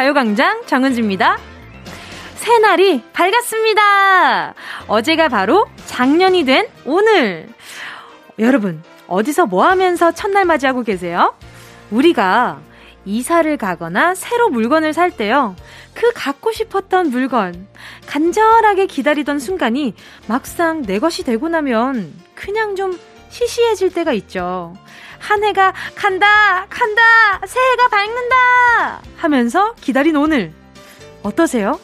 가요광장 정은지입니다. 새날이 밝았습니다. 어제가 바로 작년이 된 오늘. 여러분, 어디서 뭐 하면서 첫날 맞이하고 계세요? 우리가 이사를 가거나 새로 물건을 살 때요. 그 갖고 싶었던 물건, 간절하게 기다리던 순간이 막상 내 것이 되고 나면 그냥 좀 시시해질 때가 있죠. 한 해가 간다, 간다, 새해가 밝는다! 하면서 기다린 오늘. 어떠세요?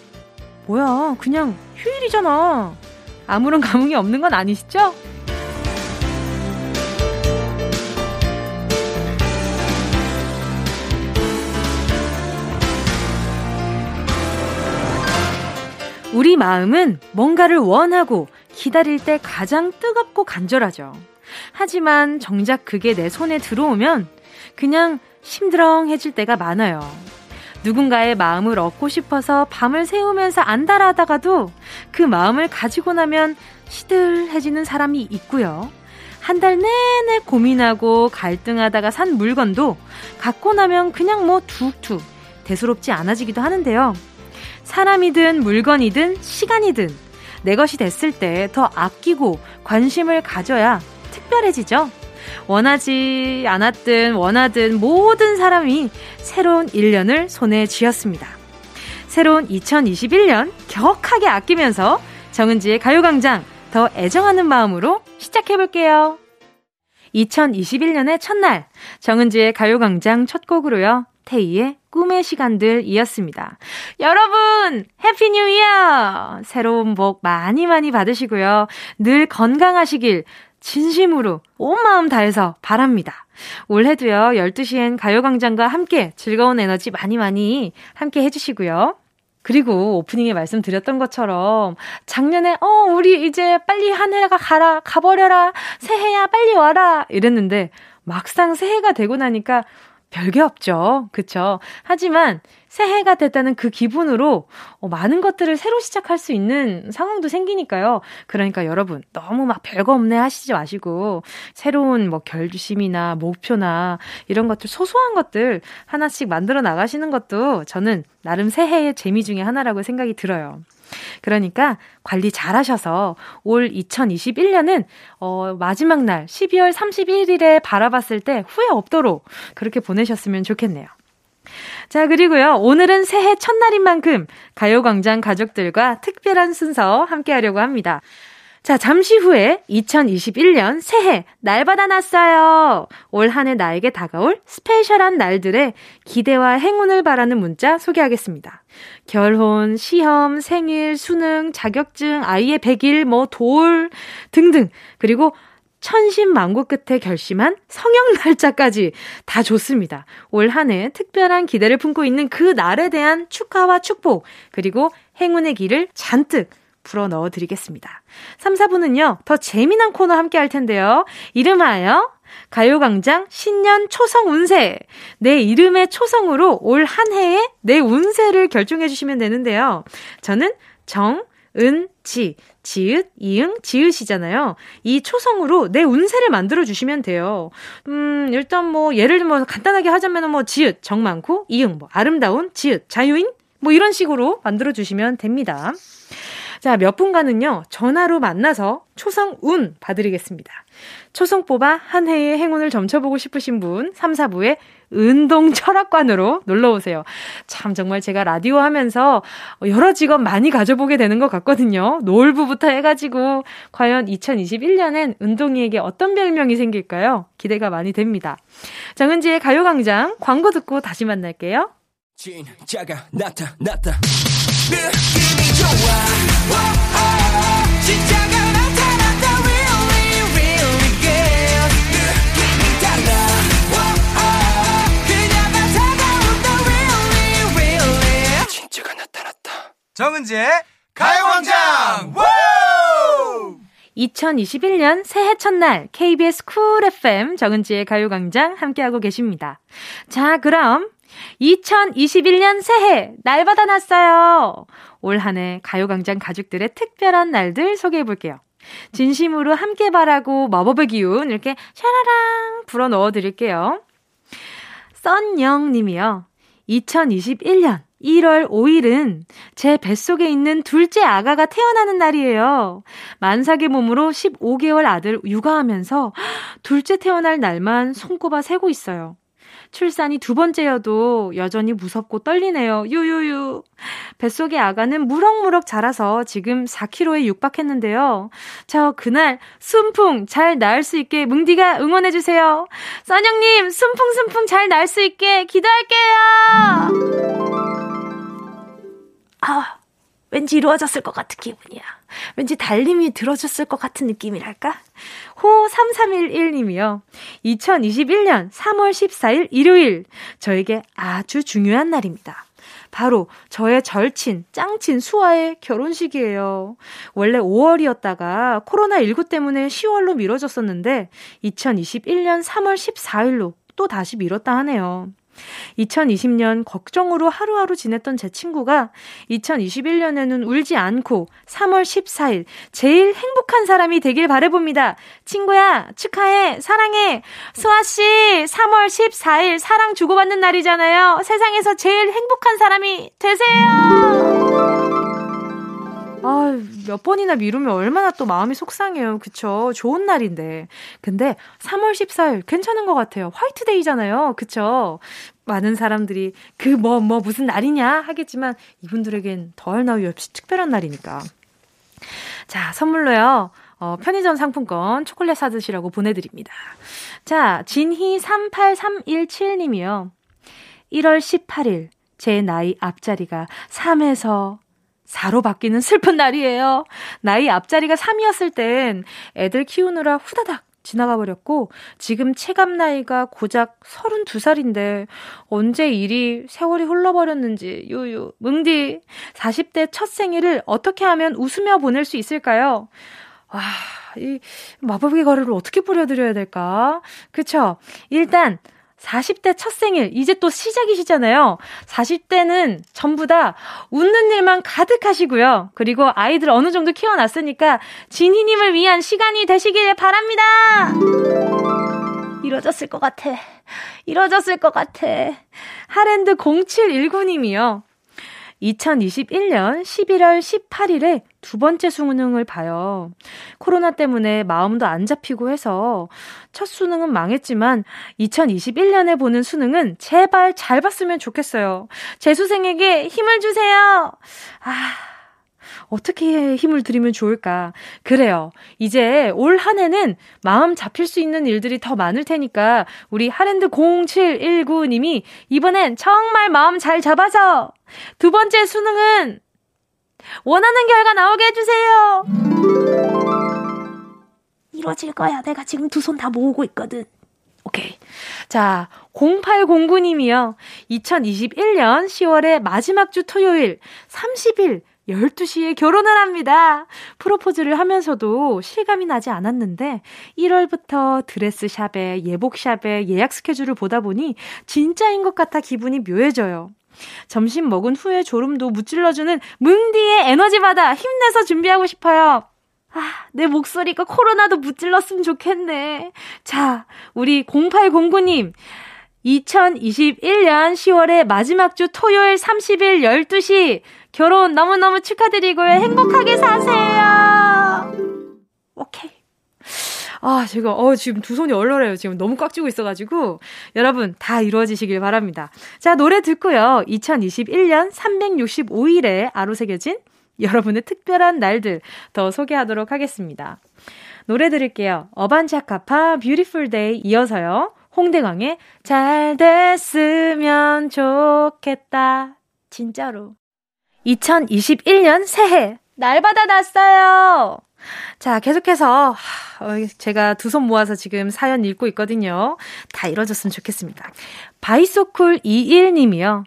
뭐야, 그냥 휴일이잖아. 아무런 감흥이 없는 건 아니시죠? 우리 마음은 뭔가를 원하고 기다릴 때 가장 뜨겁고 간절하죠. 하지만 정작 그게 내 손에 들어오면 그냥 심드렁해질 때가 많아요. 누군가의 마음을 얻고 싶어서 밤을 새우면서 안달하다가도 그 마음을 가지고 나면 시들해지는 사람이 있고요. 한 달 내내 고민하고 갈등하다가 산 물건도 갖고 나면 그냥 뭐 툭툭 대수롭지 않아지기도 하는데요. 사람이든 물건이든 시간이든 내 것이 됐을 때 더 아끼고 관심을 가져야 특별해지죠. 원하지 않았든 원하든 모든 사람이 새로운 1년을 손에 쥐었습니다. 새로운 2021년 격하게 아끼면서 정은지의 가요광장 더 애정하는 마음으로 시작해볼게요. 2021년의 첫날, 정은지의 가요광장 첫 곡으로요. 태희의 꿈의 시간들이었습니다. 여러분, Happy New Year! 새로운 복 많이 많이 받으시고요. 늘 건강하시길 진심으로 온 마음 다해서 바랍니다. 올해도요, 12시엔 가요광장과 함께 즐거운 에너지 많이 많이 함께 해주시고요. 그리고 오프닝에 말씀드렸던 것처럼 작년에 어 우리 이제 빨리 한 해가 가라 가버려라 새해야 빨리 와라 이랬는데 막상 새해가 되고 나니까 별게 없죠. 그쵸? 하지만 새해가 됐다는 그 기분으로 어, 많은 것들을 새로 시작할 수 있는 상황도 생기니까요. 그러니까 여러분, 너무 막 별거 없네 하시지 마시고, 새로운 뭐 결심이나 목표나 이런 것들, 소소한 것들 하나씩 만들어 나가시는 것도 저는 나름 새해의 재미 중에 하나라고 생각이 들어요. 그러니까 관리 잘 하셔서 올 2021년은 어, 마지막 날 12월 31일에 바라봤을 때 후회 없도록 그렇게 보내셨으면 좋겠네요. 자, 그리고요. 오늘은 새해 첫날인 만큼 가요광장 가족들과 특별한 순서 함께 하려고 합니다. 자, 잠시 후에 2021년 새해 날 받아놨어요. 올 한 해 나에게 다가올 스페셜한 날들의 기대와 행운을 바라는 문자 소개하겠습니다. 결혼, 시험, 생일, 수능, 자격증, 아이의 100일, 뭐, 돌 등등. 그리고 천신만고 끝에 결심한 성형 날짜까지 다 좋습니다. 올 한 해 특별한 기대를 품고 있는 그 날에 대한 축하와 축복, 그리고 행운의 길을 잔뜩 불어 넣어 드리겠습니다. 3, 4분은요, 더 재미난 코너 함께 할 텐데요. 이름하여 가요광장 신년 초성 운세. 내 이름의 초성으로 올 한 해의 내 운세를 결정해 주시면 되는데요. 저는 정, 은, 지, 지읒, 이응, 지읒이잖아요. 이 초성으로 내 운세를 만들어 주시면 돼요. 음, 일단 뭐, 예를 들면 간단하게 하자면 뭐, 지읒, 정 많고, 이응, 뭐, 아름다운, 지읒, 자유인? 뭐 이런 식으로 만들어 주시면 됩니다. 자, 몇 분간은요, 전화로 만나서 초성 운 봐드리겠습니다. 초성 뽑아 한 해의 행운을 점쳐보고 싶으신 분, 3, 4부에 운동 철학관으로 놀러 오세요. 참, 정말 제가 라디오 하면서 여러 직업 많이 가져보게 되는 것 같거든요. 놀부부터 해가지고, 과연 2021년엔 운동이에게 어떤 별명이 생길까요? 기대가 많이 됩니다. 정은지의 가요광장 광고 듣고 다시 만날게요. 진짜가 나타났다. 느낌이 좋아. 정은지의 가요광장 2021년 새해 첫날 KBS Cool FM 정은지의 가요광장 함께하고 계십니다. 자, 그럼 2021년 새해 날 받아놨어요. 올 한해 가요광장 가족들의 특별한 날들 소개해 볼게요. 진심으로 함께 바라고 마법의 기운 이렇게 샤라랑 불어 넣어 드릴게요. 썬영 님이요. 2021년 1월 5일은 제 뱃속에 있는 둘째 아가가 태어나는 날이에요. 만삭의 몸으로 15개월 아들 육아하면서 둘째 태어날 날만 손꼽아 세고 있어요. 출산이 두 번째여도 여전히 무섭고 떨리네요. 유유유. 뱃속의 아가는 무럭무럭 자라서 지금 4kg에 육박했는데요. 저 그날 순풍 잘 나을 수 있게 뭉디가 응원해주세요. 써영님, 순풍순풍 잘 나을 수 있게 기도할게요! 아, 왠지 이루어졌을 것 같은 기분이야. 왠지 달님이 들어줬을 것 같은 느낌이랄까? 호3311님이요. 2021년 3월 14일 일요일. 저에게 아주 중요한 날입니다. 바로 저의 절친, 짱친 수아의 결혼식이에요. 원래 5월이었다가 코로나19 때문에 10월로 미뤄졌었는데 2021년 3월 14일로 또 다시 미뤘다 하네요. 2020년 걱정으로 하루하루 지냈던 제 친구가 2021년에는 울지 않고 3월 14일 제일 행복한 사람이 되길 바래봅니다. 친구야, 축하해, 사랑해. 수아 씨, 3월 14일 사랑 주고받는 날이잖아요. 세상에서 제일 행복한 사람이 되세요! 아, 몇 번이나 미루면 얼마나 또 마음이 속상해요. 그쵸? 좋은 날인데. 근데 3월 14일 괜찮은 것 같아요. 화이트데이잖아요. 그쵸? 많은 사람들이 그 뭐, 뭐, 무슨 날이냐 하겠지만 이분들에겐 더할 나위 없이 특별한 날이니까. 자, 선물로요. 어, 편의점 상품권 초콜릿 사드시라고 보내드립니다. 자, 진희38317님이요. 1월 18일, 제 나이 앞자리가 3에서 4로 바뀌는 슬픈 날이에요. 나이 앞자리가 3이었을 땐 애들 키우느라 후다닥 지나가 버렸고, 지금 체감 나이가 고작 32살인데, 언제 일이 세월이 흘러버렸는지, 유유. 뭉디, 40대 첫 생일을 어떻게 하면 웃으며 보낼 수 있을까요? 와, 이 마법의 거리를 어떻게 뿌려드려야 될까? 그쵸? 일단, 40대 첫 생일, 이제 또 시작이시잖아요. 40대는 전부 다 웃는 일만 가득하시고요. 그리고 아이들 어느 정도 키워놨으니까 진희님을 위한 시간이 되시길 바랍니다! 이뤄졌을 것 같아. 이뤄졌을 것 같아. 하랜드 0719님이요. 2021년 11월 18일에 두 번째 수능을 봐요. 코로나 때문에 마음도 안 잡히고 해서 첫 수능은 망했지만 2021년에 보는 수능은 제발 잘 봤으면 좋겠어요. 재수생에게 힘을 주세요. 아, 어떻게 힘을 드리면 좋을까? 그래요. 이제 올 한 해는 마음 잡힐 수 있는 일들이 더 많을 테니까 우리 하랜드 0719님이 이번엔 정말 마음 잘 잡아서 두 번째 수능은 원하는 결과 나오게 해주세요. 이루어질 거야. 내가 지금 두 손 다 모으고 있거든. 오케이. 자, 0809님이요. 2021년 10월의 마지막 주 토요일 30일 12시에 결혼을 합니다. 프로포즈를 하면서도 실감이 나지 않았는데 1월부터 드레스샵에 예복샵에 예약 스케줄을 보다 보니 진짜인 것 같아 기분이 묘해져요. 점심 먹은 후에 졸음도 무찔러주는 뭉디의 에너지 받아 힘내서 준비하고 싶어요. 아, 내 목소리가 코로나도 무찔렀으면 좋겠네. 자, 우리 0809님. 2021년 10월의 마지막 주 토요일 30일 12시 결혼 너무너무 축하드리고요. 행복하게 사세요. 오케이. 아, 제가, 어, 지금 두 손이 얼얼해요. 지금 너무 꽉 쥐고 있어가지고. 여러분, 다 이루어지시길 바랍니다. 자, 노래 듣고요. 2021년 365일에 아로 새겨진 여러분의 특별한 날들 더 소개하도록 하겠습니다. 노래 들을게요. 어반자카파 Beautiful Day 이어서요. 홍대광의 잘 됐으면 좋겠다. 진짜로. 2021년 새해 날 받아놨어요. 자, 계속해서 어, 제가 두 손 모아서 지금 사연 읽고 있거든요. 다 이뤄졌으면 좋겠습니다. 바이소쿨 21님이요.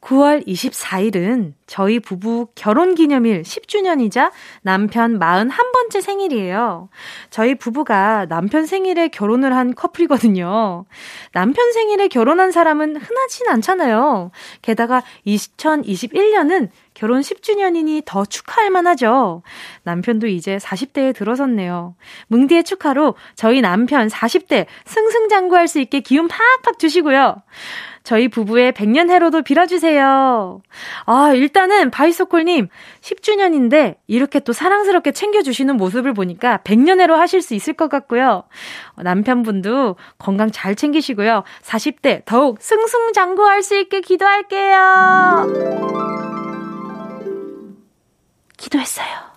9월 24일은 저희 부부 결혼 기념일 10주년이자 남편 41번째 생일이에요. 저희 부부가 남편 생일에 결혼을 한 커플이거든요. 남편 생일에 결혼한 사람은 흔하진 않잖아요. 게다가 2021년은 결혼 10주년이니 더 축하할 만하죠. 남편도 이제 40대에 들어섰네요. 뭉디의 축하로 저희 남편 40대 승승장구할 수 있게 기운 팍팍 주시고요. 저희 부부의 100년 해로도 빌어주세요. 아, 일단은 바이소콜님 10주년인데 이렇게 또 사랑스럽게 챙겨주시는 모습을 보니까 100년 해로 하실 수 있을 것 같고요. 남편분도 건강 잘 챙기시고요. 40대 더욱 승승장구할 수 있게 기도할게요. 기도했어요.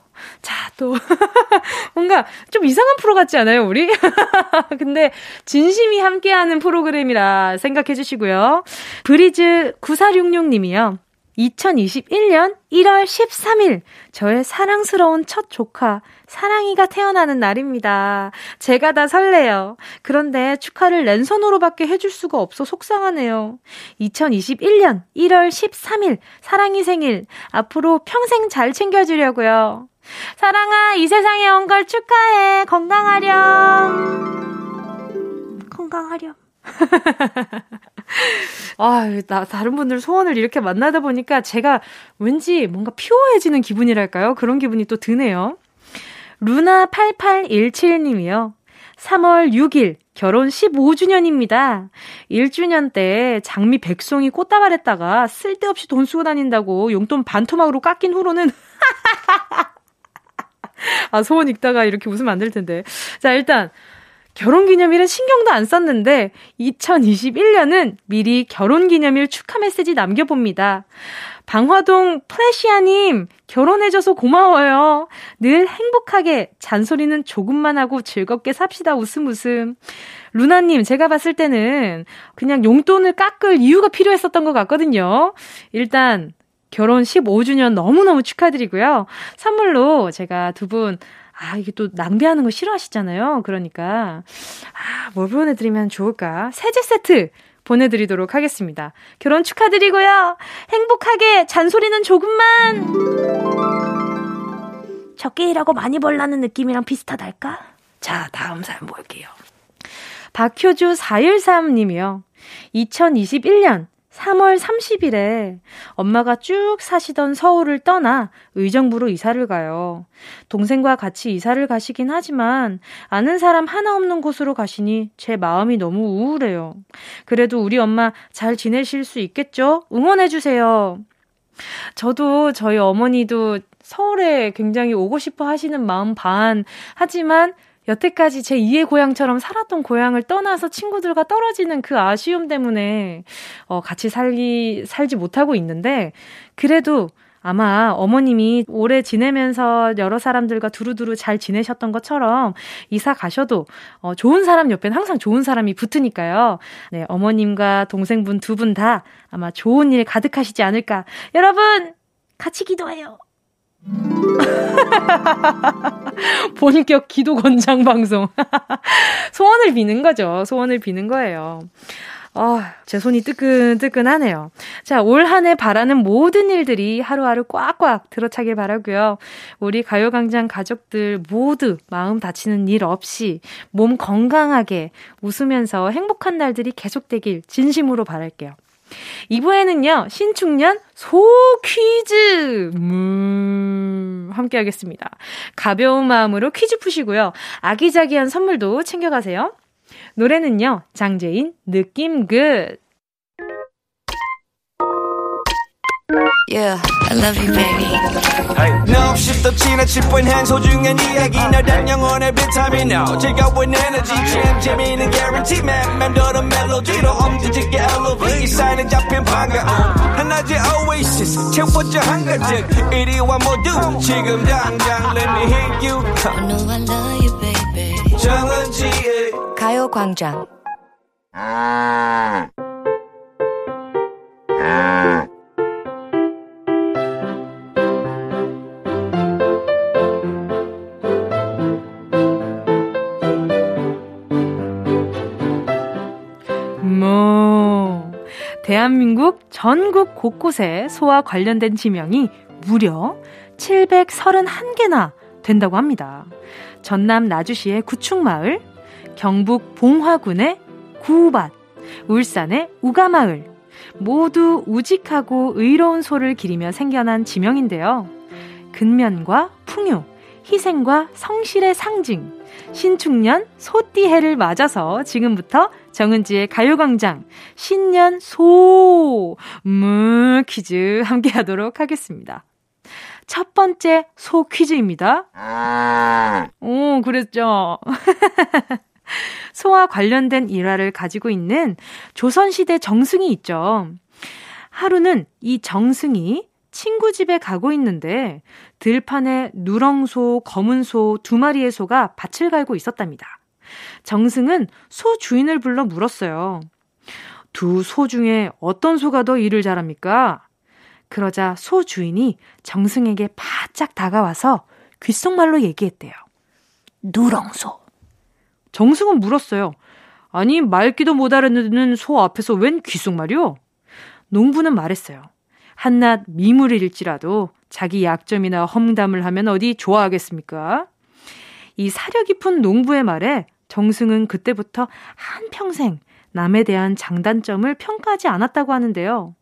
자, 또, 뭔가 좀 이상한 프로 같지 않아요, 우리? 근데, 진심이 함께하는 프로그램이라 생각해 주시고요. 브리즈 9466님이요. 2021년 1월 13일, 저의 사랑스러운 첫 조카, 사랑이가 태어나는 날입니다. 제가 다 설레요. 그런데 축하를 랜선으로밖에 해줄 수가 없어 속상하네요. 2021년 1월 13일, 사랑이 생일, 앞으로 평생 잘 챙겨주려고요. 사랑아, 이 세상에 온 걸 축하해. 건강하렴. 건강하렴. 아, 나 다른 분들 소원을 이렇게 만나다 보니까 제가 왠지 뭔가 피오해지는 기분이랄까요? 그런 기분이 또 드네요. 루나8817님이요. 3월 6일 결혼 15주년입니다. 1주년 때 장미 백송이 꽃다발 했다가 쓸데없이 돈 쓰고 다닌다고 용돈 반토막으로 깎인 후로는 아, 소원 읽다가 이렇게 웃으면 안 될 텐데. 자, 일단 결혼기념일은 신경도 안 썼는데 2021년은 미리 결혼기념일 축하 메시지 남겨봅니다. 방화동 플래시아님, 결혼해줘서 고마워요. 늘 행복하게 잔소리는 조금만 하고 즐겁게 삽시다. 웃음 웃음. 루나님, 제가 봤을 때는 그냥 용돈을 깎을 이유가 필요했었던 것 같거든요. 일단, 결혼 15주년 너무너무 축하드리고요. 선물로 제가 두 분, 아, 이게 또 낭비하는 거 싫어하시잖아요. 그러니까, 아, 뭘 보내 드리면 좋을까? 세제 세트! 보내드리도록 하겠습니다. 결혼 축하드리고요. 행복하게 잔소리는 조금만! 적게 일하고 많이 벌라는 느낌이랑 비슷하달까? 자, 다음 사연 볼게요. 박효주 413님이요. 2021년 3월 30일에 엄마가 쭉 사시던 서울을 떠나 의정부로 이사를 가요. 동생과 같이 이사를 가시긴 하지만 아는 사람 하나 없는 곳으로 가시니 제 마음이 너무 우울해요. 그래도 우리 엄마 잘 지내실 수 있겠죠? 응원해주세요. 저도 저희 어머니도 서울에 굉장히 오고 싶어 하시는 마음 반, 하지만 여태까지 제 2의 고향처럼 살았던 고향을 떠나서 친구들과 떨어지는 그 아쉬움 때문에 어, 같이 살기, 살지 못하고 있는데, 그래도 아마 어머님이 오래 지내면서 여러 사람들과 두루두루 잘 지내셨던 것처럼 이사 가셔도 어, 좋은 사람 옆엔 항상 좋은 사람이 붙으니까요. 네, 어머님과 동생분 두 분 다 아마 좋은 일 가득하시지 않을까. 여러분, 같이 기도해요. 본격 기도 권장 방송. 소원을 비는 거죠. 소원을 비는 거예요. 아, 제 손이 뜨끈뜨끈하네요. 자, 올 한 해 바라는 모든 일들이 하루하루 꽉꽉 들어차길 바라고요. 우리 가요광장 가족들 모두 마음 다치는 일 없이 몸 건강하게 웃으면서 행복한 날들이 계속되길 진심으로 바랄게요. 2부에는요, 신축년 소 퀴즈! 음, 함께 하겠습니다. 가벼운 마음으로 퀴즈 푸시고요. 아기자기한 선물도 챙겨가세요. 노래는요, 장재인, 느낌 굿! Yeah, I love you, baby. No, 없이 또 지나칠 뻔한 소중한 이야기 너란 영혼의 비타민 No 즐거운 에너지 참 재미있는 guarantee man 맘대로 멜로디로 엄지짓게 elevate 이 사인은 잡힌 반가움 하나의 oasis 채워져 한가득 이리와 모두 지금 당장 let me hit you I know I love you, baby 정은지의 가요광장 대한민국 전국 곳곳에 소와 관련된 지명이 무려 731개나 된다고 합니다. 전남 나주시의 구축마을, 경북 봉화군의 구밭, 울산의 우가마을, 모두 우직하고 의로운 소를 기리며 생겨난 지명인데요. 근면과 풍요, 희생과 성실의 상징, 신축년 소띠해를 맞아서 지금부터 정은지의 가요광장 신년 소, 무 퀴즈 함께 하도록 하겠습니다. 첫 번째 소 퀴즈입니다. 오, 그랬죠. 소와 관련된 일화를 가지고 있는 조선시대 정승이 있죠. 하루는 이 정승이 친구 집에 가고 있는데 들판에 누렁소, 검은소 두 마리의 소가 밭을 갈고 있었답니다. 정승은 소 주인을 불러 물었어요. 두 소 중에 어떤 소가 더 일을 잘합니까? 그러자 소 주인이 정승에게 바짝 다가와서 귓속말로 얘기했대요. 누렁소. 정승은 물었어요. 아니, 말귀도 못 알아듣는 소 앞에서 웬 귓속말이요? 농부는 말했어요. 한낱 미물일지라도 자기 약점이나 험담을 하면 어디 좋아하겠습니까? 이 사려 깊은 농부의 말에 정승은 그때부터 한평생 남에 대한 장단점을 평가하지 않았다고 하는데요.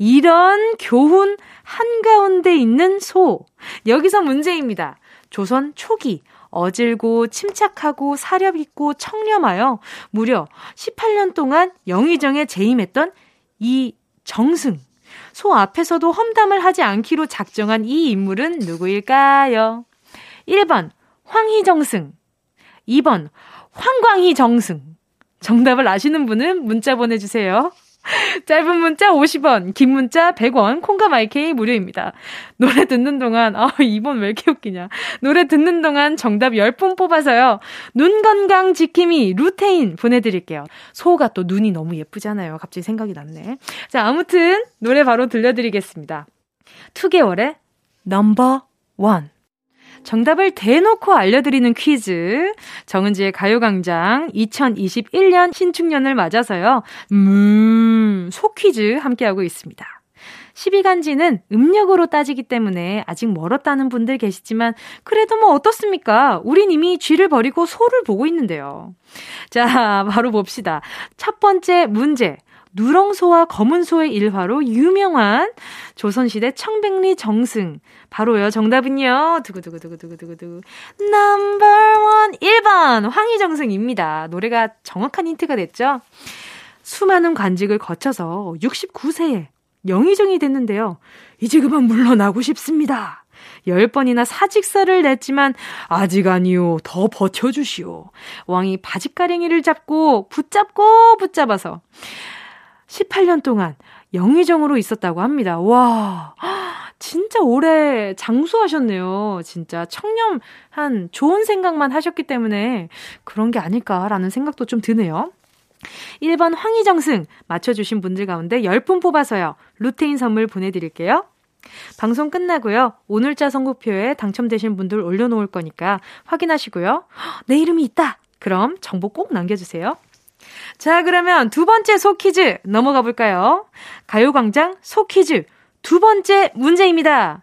이런 교훈 한가운데 있는 소. 여기서 문제입니다. 조선 초기 어질고 침착하고 사렵 있고 청렴하여 무려 18년 동안 영의정에 재임했던 이 정승. 소 앞에서도 험담을 하지 않기로 작정한 이 인물은 누구일까요? 1번 황희정승 2번 황광희 정승 정답을 아시는 분은 문자 보내주세요. 짧은 문자 50원, 긴 문자 100원, 콩과 마이케이 무료입니다. 노래 듣는 동안, 아, 이번 왜 이렇게 웃기냐. 노래 듣는 동안 정답 10분 뽑아서요. 눈 건강 지킴이 루테인 보내드릴게요. 소가 또 눈이 너무 예쁘잖아요. 갑자기 생각이 났네. 자, 아무튼 노래 바로 들려드리겠습니다. 2개월의 넘버 원. 정답을 대놓고 알려드리는 퀴즈. 정은지의 가요광장 2021년 신축년을 맞아서요. 음, 소 퀴즈 함께하고 있습니다. 12간지는 음력으로 따지기 때문에 아직 멀었다는 분들 계시지만 그래도 뭐 어떻습니까? 우린 이미 쥐를 버리고 소를 보고 있는데요. 자, 바로 봅시다. 첫 번째 문제. 누렁소와 검은소의 일화로 유명한 조선시대 청백리 정승. 바로요. 정답은요. 두구두구두구두구두구. 넘버원 1번 황희정승입니다. 노래가 정확한 힌트가 됐죠? 수많은 관직을 거쳐서 69세에 영의정이 됐는데요. 이제 그만 물러나고 싶습니다. 10번이나 사직서를 냈지만 아직 아니요. 더 버텨주시오. 왕이 바짓가랭이를 잡고 붙잡고 붙잡아서 18년 동안 영의정으로 있었다고 합니다. 와, 진짜 오래 장수하셨네요. 진짜 청렴한 좋은 생각만 하셨기 때문에 그런 게 아닐까라는 생각도 좀 드네요. 1번 황희정승 맞춰주신 분들 가운데 10분 뽑아서요. 루테인 선물 보내드릴게요. 방송 끝나고요. 오늘자 선곡표에 당첨되신 분들 올려놓을 거니까 확인하시고요. 내 이름이 있다! 그럼 정보 꼭 남겨주세요. 자, 그러면 두 번째 소퀴즈 넘어가 볼까요? 가요광장 소퀴즈 두 번째 문제입니다.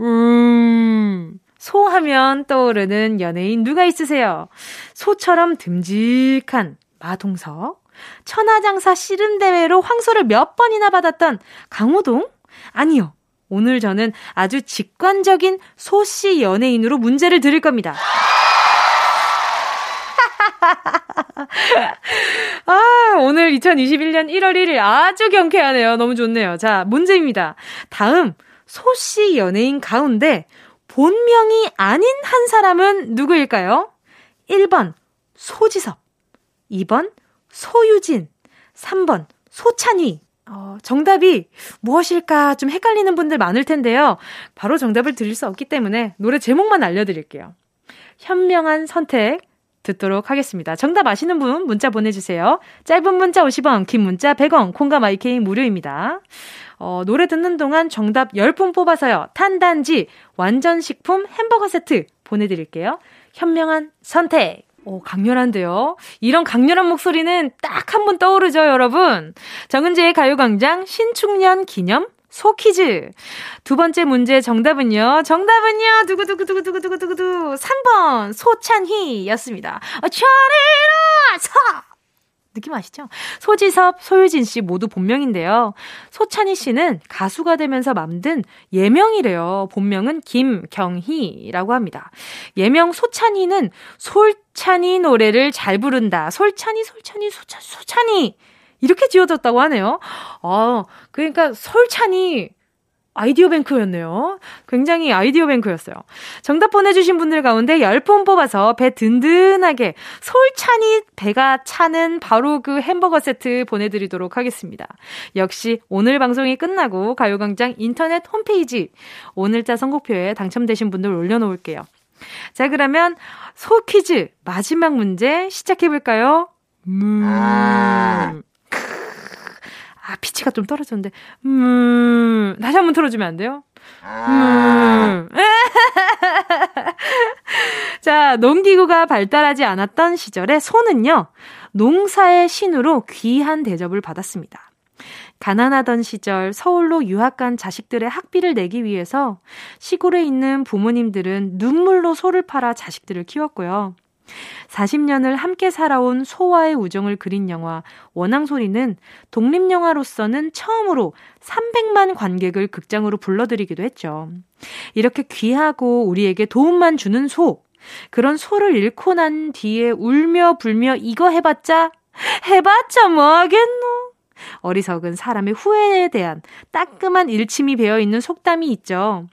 음, 소하면 떠오르는 연예인 누가 있으세요? 소처럼 듬직한 마동석, 천하장사 씨름대회로 황소를 몇 번이나 받았던 강호동? 아니요. 오늘 저는 아주 직관적인 소씨 연예인으로 문제를 드릴 겁니다. 아, 오늘 2021년 1월 1일 아주 경쾌하네요. 너무 좋네요. 자, 문제입니다. 다음, 소씨 연예인 가운데 본명이 아닌 한 사람은 누구일까요? 1번, 소지섭. 2번, 소유진. 3번, 소찬휘. 어, 정답이 무엇일까 좀 헷갈리는 분들 많을 텐데요. 바로 정답을 드릴 수 없기 때문에 노래 제목만 알려드릴게요. 현명한 선택, 듣도록 하겠습니다. 정답 아시는 분 문자 보내주세요. 짧은 문자 50원, 긴 문자 100원, 콩과 마이케이 무료입니다. 어, 노래 듣는 동안 정답 10분 뽑아서요. 탄단지 완전식품 햄버거 세트 보내드릴게요. 현명한 선택. 오, 강렬한데요? 이런 강렬한 목소리는 딱 한 번 떠오르죠, 여러분? 정은지의 가요광장 신축년 기념 소퀴즈. 두 번째 문제 정답은요. 정답은요. 두구두구두구두구두구두구. 3번 소찬희였습니다. 어, 차리라 사. 느낌 아시죠? 소지섭, 소유진 씨 모두 본명인데요. 소찬희 씨는 가수가 되면서 만든 예명이래요. 본명은 김경희라고 합니다. 예명 소찬희는 솔찬희 노래를 잘 부른다. 솔찬희, 솔찬희, 소찬, 소찬희. 이렇게 지어졌다고 하네요. 아, 그러니까 솔찬희 아이디어 뱅크였네요. 굉장히 아이디어 뱅크였어요. 정답 보내주신 분들 가운데 10분 뽑아서 배 든든하게 솔찬이 배가 차는 바로 그 햄버거 세트 보내드리도록 하겠습니다. 역시 오늘 방송이 끝나고 가요광장 인터넷 홈페이지 오늘자 선곡표에 당첨되신 분들 올려놓을게요. 자, 그러면 소 퀴즈 마지막 문제 시작해볼까요? 음. 아, 피치가 좀 떨어졌는데, 음, 다시 한번 틀어 주면 안 돼요? 음. 자, 농기구가 발달하지 않았던 시절에 소는요, 농사의 신으로 귀한 대접을 받았습니다. 가난하던 시절 서울로 유학 간 자식들의 학비를 내기 위해서 시골에 있는 부모님들은 눈물로 소를 팔아 자식들을 키웠고요. 40년을 함께 살아온 소와의 우정을 그린 영화 원앙소리는 독립영화로서는 처음으로 300만 관객을 극장으로 불러들이기도 했죠. 이렇게 귀하고 우리에게 도움만 주는 소. 그런 소를 잃고 난 뒤에 울며 불며 이거 해봤자, 해봤자 뭐 하겠노? 어리석은 사람의 후회에 대한 따끔한 일침이 배어 있는 속담이 있죠.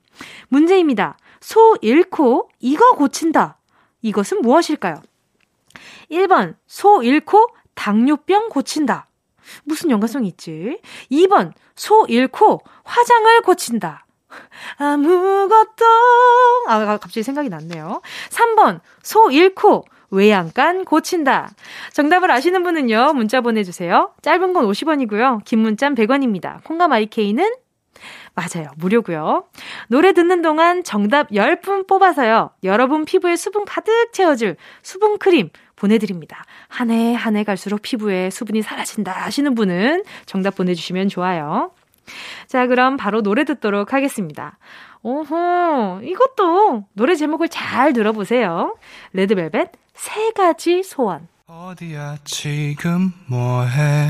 문제입니다. 소 잃고 이거 고친다. 이것은 무엇일까요? 1번, 소 잃고 당뇨병 고친다. 무슨 연관성이 있지? 2번, 소 잃고 화장을 고친다. 아무것도, 아, 갑자기 생각이 났네요. 3번, 소 잃고 외양간 고친다. 정답을 아시는 분은요, 문자 보내주세요. 짧은 건 50원이고요. 긴 문자는 100원입니다. 콩감 IK는 맞아요. 무료고요. 노래 듣는 동안 정답 10분 뽑아서요. 여러분 피부에 수분 가득 채워줄 수분 크림 보내드립니다. 한 해 한 해 갈수록 피부에 수분이 사라진다 하시는 분은 정답 보내주시면 좋아요. 자, 그럼 바로 노래 듣도록 하겠습니다. 오호, 이것도 노래 제목을 잘 들어보세요. 레드벨벳 세 가지 소원. 어디야 지금 뭐해?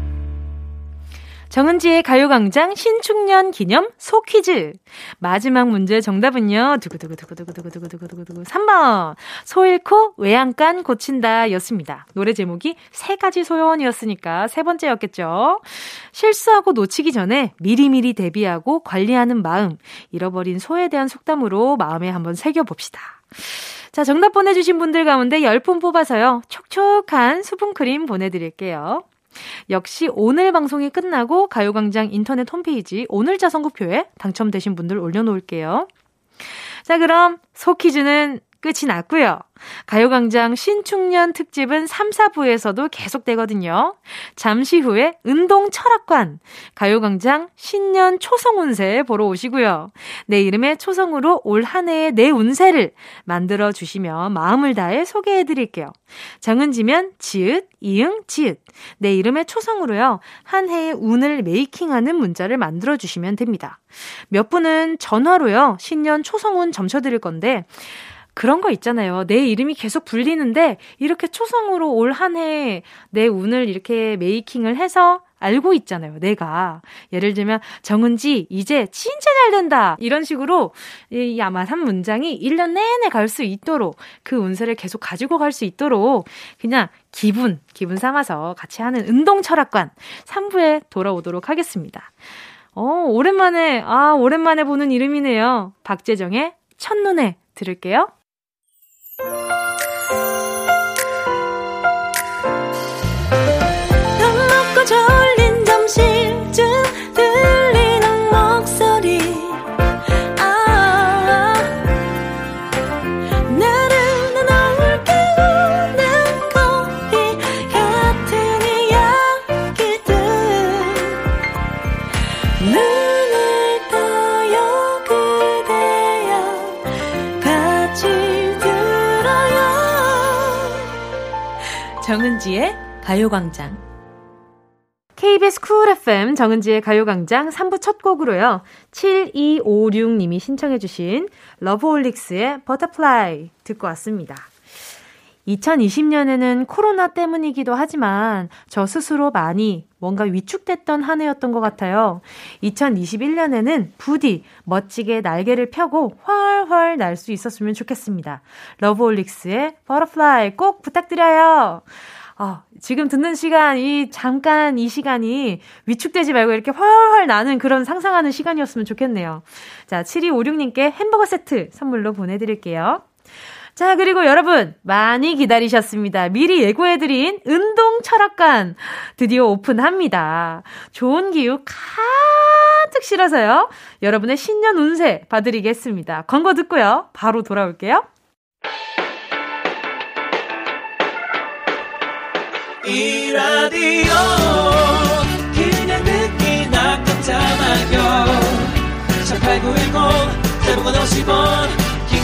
정은지의 가요광장 신축년 기념 소퀴즈. 마지막 문제 정답은요. 두구두구두구두구두구두구두구두구 3번. 소 잃고 외양간 고친다 였습니다. 노래 제목이 세 가지 소원이었으니까 세 번째였겠죠. 실수하고 놓치기 전에 미리미리 대비하고 관리하는 마음. 잃어버린 소에 대한 속담으로 마음에 한번 새겨봅시다. 자, 정답 보내주신 분들 가운데 10분 뽑아서요. 촉촉한 수분크림 보내드릴게요. 역시 오늘 방송이 끝나고 가요광장 인터넷 홈페이지 오늘자 선곡표에 당첨되신 분들 올려놓을게요. 자, 그럼 소퀴즈는 끝이 났고요. 가요광장 신축년 특집은 3, 4부에서도 계속되거든요. 잠시 후에 운동 철학관, 가요광장 신년 초성 운세 보러 오시고요. 내 이름의 초성으로 올 한 해의 내 운세를 만들어 주시면 마음을 다해 소개해 드릴게요. 정은지면 지읒, 이응, 지읒. 내 이름의 초성으로요. 한 해의 운을 메이킹하는 문자를 만들어 주시면 됩니다. 몇 분은 전화로요. 신년 초성운 점쳐 드릴 건데 그런 거 있잖아요. 내 이름이 계속 불리는데 이렇게 초성으로 올 한 해 내 운을 이렇게 메이킹을 해서 알고 있잖아요. 내가. 예를 들면 정은지 이제 진짜 잘 된다. 이런 식으로 이 아마 한 문장이 1년 내내 갈 수 있도록 그 운세를 계속 가지고 갈 수 있도록 그냥 기분 기분 삼아서 같이 하는 운동 철학관 3부에 돌아오도록 하겠습니다. 어, 오랜만에 아, 오랜만에 보는 이름이네요. 박재정의 첫눈에 들을게요. 정은지의 가요광장. KBS Cool FM 정은지의 가요광장 3부 첫 곡으로요. 7256님이 신청해주신 러브홀릭스의 Butterfly 듣고 왔습니다. 2020년에는 코로나 때문이기도 하지만 저 스스로 많이 뭔가 위축됐던 한 해였던 것 같아요. 2021년에는 부디 멋지게 날개를 펴고 훨훨 날 수 있었으면 좋겠습니다. 러브홀릭스의 Butterfly 꼭 부탁드려요. 어, 지금 듣는 시간, 이 잠깐 이 시간이 위축되지 말고 이렇게 훨훨 나는 그런 상상하는 시간이었으면 좋겠네요. 자, 7256님께 햄버거 세트 선물로 보내드릴게요. 자, 그리고 여러분, 많이 기다리셨습니다. 미리 예고해드린 운동 철학관 드디어 오픈합니다. 좋은 기운 가득 실어서요. 여러분의 신년 운세 봐드리겠습니다. 광고 듣고요. 바로 돌아올게요. 이 라디오 그냥 듣기나 깜짝마요 18910 대목원 50원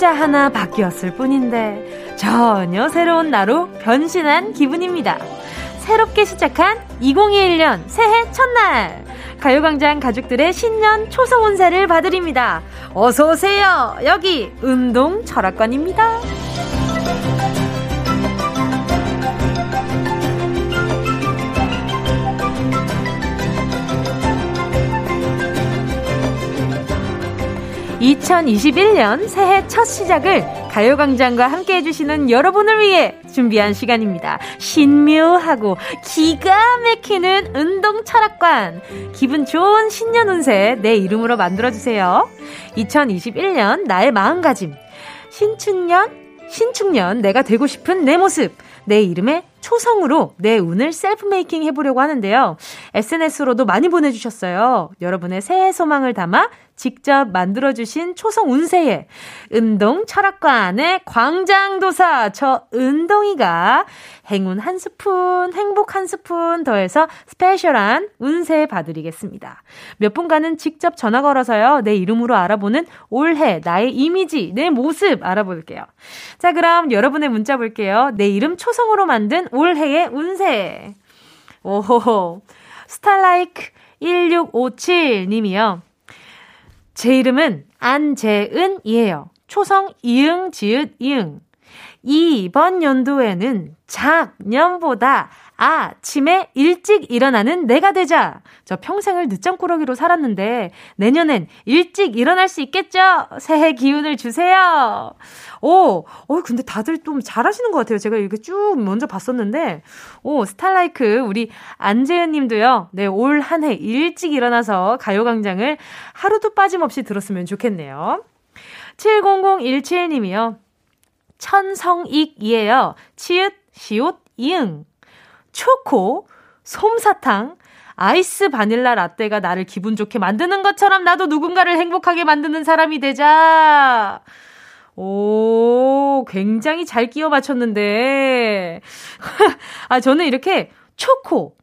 숫자 하나 바뀌었을 뿐인데 전혀 새로운 나로 변신한 기분입니다. 새롭게 시작한 2021년 새해 첫날 가요광장 가족들의 신년 초성 운세를 봐드립니다. 어서 오세요. 여기 운동 철학관입니다. 2021년 새해 첫 시작을 가요광장과 함께 해주시는 여러분을 위해 준비한 시간입니다. 신묘하고 기가 막히는 운동 철학관. 기분 좋은 신년 운세 내 이름으로 만들어주세요. 2021년 나의 마음가짐. 신춘년, 신축년 내가 되고 싶은 내 모습. 내 이름에 초성으로 내 운을 셀프 메이킹 해보려고 하는데요. SNS로도 많이 보내주셨어요. 여러분의 새해 소망을 담아 직접 만들어주신 초성 운세에 운동 철학관의 광장도사 저 은동이가 행운 한 스푼, 행복 한 스푼 더해서 스페셜한 운세 봐드리겠습니다. 몇 분간은 직접 전화 걸어서요. 내 이름으로 알아보는 올해 나의 이미지, 내 모습 알아볼게요. 자, 그럼 여러분의 문자 볼게요. 내 이름 초성으로 만든 올해의 운세. 오호. 스타라이크 1657 님이요. 제 이름은 안재은이에요. 초성 이응, 지읒, 이응. 이번 연도에는 작년보다 아 침에 일찍 일어나는 내가 되자. 저 평생을 늦잠꾸러기로 살았는데 내년엔 일찍 일어날 수 있겠죠? 새해 기운을 주세요. 오, 어, 근데 다들 좀 잘하시는 것 같아요. 제가 이렇게 쭉 먼저 봤었는데, 오, 스타라이크, 우리 안재현 님도요, 네, 올 한 해 일찍 일어나서 가요광장을 하루도 빠짐없이 들었으면 좋겠네요. 70017 님이요. 천성익이에요. 치읓, 시옷, 이응. 초코, 솜사탕, 아이스 바닐라 라떼가 나를 기분 좋게 만드는 것처럼 나도 누군가를 행복하게 만드는 사람이 되자. 오, 굉장히 잘 끼워 맞췄는데. 아, 저는 이렇게 초코,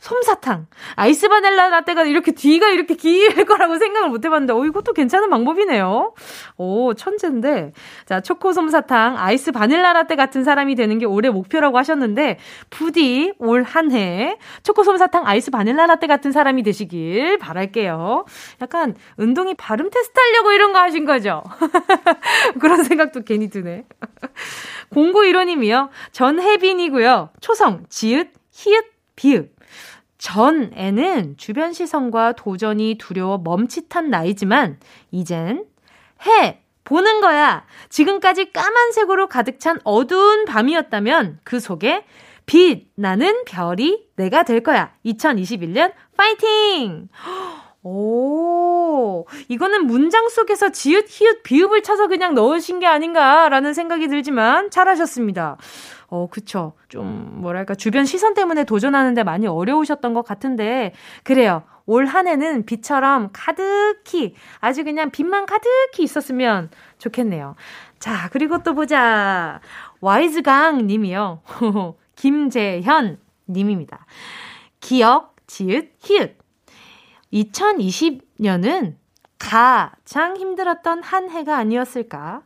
솜사탕, 아이스 바닐라 라떼가 이렇게 뒤가 이렇게 길 거라고 생각을 못 해봤는데, 어, 이것도 괜찮은 방법이네요. 오, 천재인데. 자, 초코 솜사탕, 아이스 바닐라 라떼 같은 사람이 되는 게 올해 목표라고 하셨는데, 부디 올 한 해 초코 솜사탕, 아이스 바닐라 라떼 같은 사람이 되시길 바랄게요. 약간 운동이 발음 테스트 하려고 이런 거 하신 거죠? 그런 생각도 괜히 드네. 0915님이요. 전 혜빈이고요. 초성, 지읒, 히읗, 비읍. 전에는 주변 시선과 도전이 두려워 멈칫한 나이지만 이젠 해 보는 거야. 지금까지 까만색으로 가득 찬 어두운 밤이었다면 그 속에 빛 나는 별이 내가 될 거야. 2021년 파이팅! 오, 이거는 문장 속에서 지읒, 히읗, 비읍을 쳐서 그냥 넣으신 게 아닌가라는 생각이 들지만 잘하셨습니다. 어, 그쵸. 좀, 뭐랄까, 주변 시선 때문에 도전하는데 많이 어려우셨던 것 같은데, 그래요. 올 한 해는 빛처럼 가득히, 아주 그냥 빛만 가득히 있었으면 좋겠네요. 자, 그리고 또 보자. 와이즈강 님이요. 김재현 님입니다. 기억, 지읒, 히읗. 2020년은 가장 힘들었던 한 해가 아니었을까?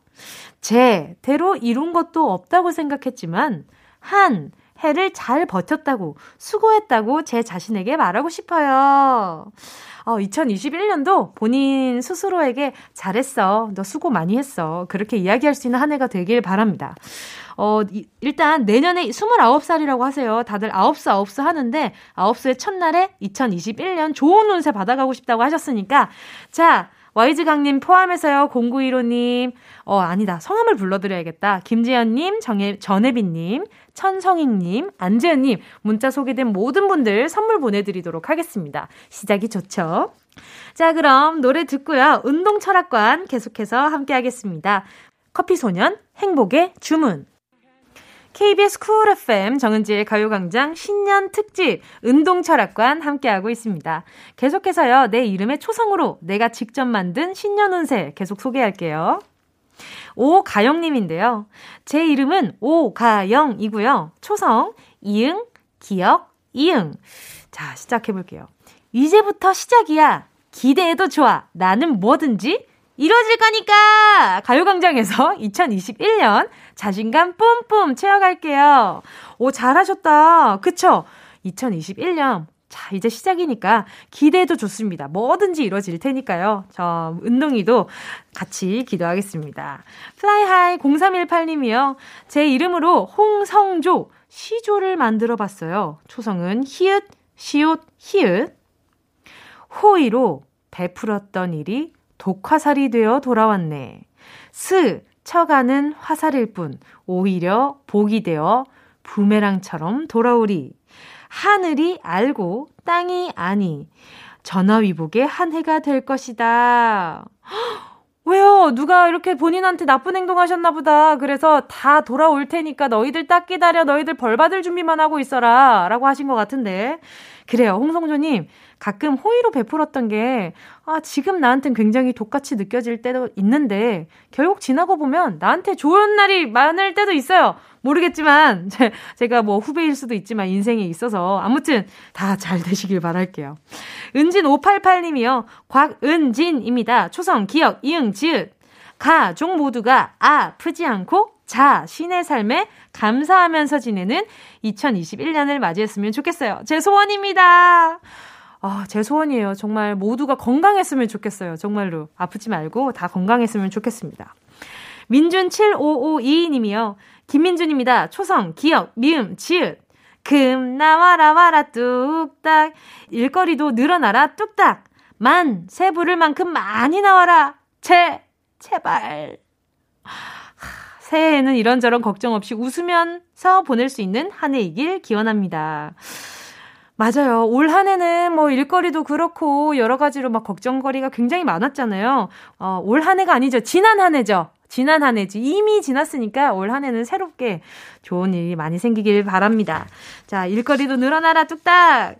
제 대로 이룬 것도 없다고 생각했지만, 한 해를 잘 버텼다고, 수고했다고 제 자신에게 말하고 싶어요. 어, 2021년도 본인 스스로에게 잘했어. 너 수고 많이 했어. 그렇게 이야기할 수 있는 한 해가 되길 바랍니다. 어, 일단 내년에 29살이라고 하세요. 다들 9수, 9수 하는데, 9수의 첫날에 2021년 좋은 운세 받아가고 싶다고 하셨으니까, 자, 와이즈 강님 포함해서요, 0915님, 어, 아니다. 성함을 불러드려야겠다. 김지연님, 정혜, 전혜빈님, 천성익님, 안재현님, 문자 소개된 모든 분들 선물 보내드리도록 하겠습니다. 시작이 좋죠? 자, 그럼 노래 듣고요. 운동 철학관 계속해서 함께 하겠습니다. 커피 소년, 행복의 주문. KBS Cool FM 정은지의 가요광장 신년 특집 운동철학관 함께하고 있습니다. 계속해서요, 내 이름의 초성으로 내가 직접 만든 신년 운세 계속 소개할게요. 오가영님인데요. 제 이름은 오가영이고요. 초성, 이응, 기억, 이응. 자, 시작해볼게요. 이제부터 시작이야. 기대해도 좋아. 나는 뭐든지 이뤄질 거니까! 가요광장에서 2021년 자신감 뿜뿜 채워갈게요. 오, 잘하셨다. 그쵸? 2021년. 자, 이제 시작이니까 기대도 좋습니다. 뭐든지 이루어질 테니까요. 저, 운동이도 같이 기도하겠습니다. 플라이하이 0318님이요. 제 이름으로 홍성조, 시조를 만들어 봤어요. 초성은 히읗, 시옷, 히읗. 호의로 베풀었던 일이 독화살이 되어 돌아왔네. 스, 쳐가는 화살일 뿐, 오히려 복이 되어 부메랑처럼 돌아오리. 하늘이 알고 땅이 아니. 전화위복의 한 해가 될 것이다. 왜요? 누가 이렇게 본인한테 나쁜 행동 하셨나 보다. 그래서 다 돌아올 테니까 너희들 딱 기다려. 너희들 벌 받을 준비만 하고 있어라. 라고 하신 것 같은데. 그래요. 홍성조님. 가끔 호의로 베풀었던 게, 아, 지금 나한텐 굉장히 독같이 느껴질 때도 있는데, 결국 지나고 보면 나한테 좋은 날이 많을 때도 있어요. 모르겠지만, 제, 가 뭐 후배일 수도 있지만 인생에 있어서, 아무튼 다 잘 되시길 바랄게요. 은진588님이요. 곽은진입니다. 초성, 기억, 이응, 지읒. 가족 모두가 아프지 않고 자, 신의 삶에 감사하면서 지내는 2021년을 맞이했으면 좋겠어요. 제 소원입니다. 아, 제 소원이에요. 정말 모두가 건강했으면 좋겠어요. 정말로. 아프지 말고 다 건강했으면 좋겠습니다. 민준7552님이요. 김민준입니다. 초성, 기억, 미음, 지읒. 금, 나와라, 와라, 뚝딱. 일거리도 늘어나라, 뚝딱. 만, 새 부를 만큼 많이 나와라. 제, 제발. 새해에는 이런저런 걱정 없이 웃으면서 보낼 수 있는 한 해이길 기원합니다. 맞아요. 올 한 해는 뭐 일거리도 그렇고 여러 가지로 막 걱정거리가 굉장히 많았잖아요. 어, 올 한 해가 아니죠. 지난 한 해죠. 지난 한 해지. 이미 지났으니까 올 한 해는 새롭게 좋은 일이 많이 생기길 바랍니다. 자, 일거리도 늘어나라 뚝딱!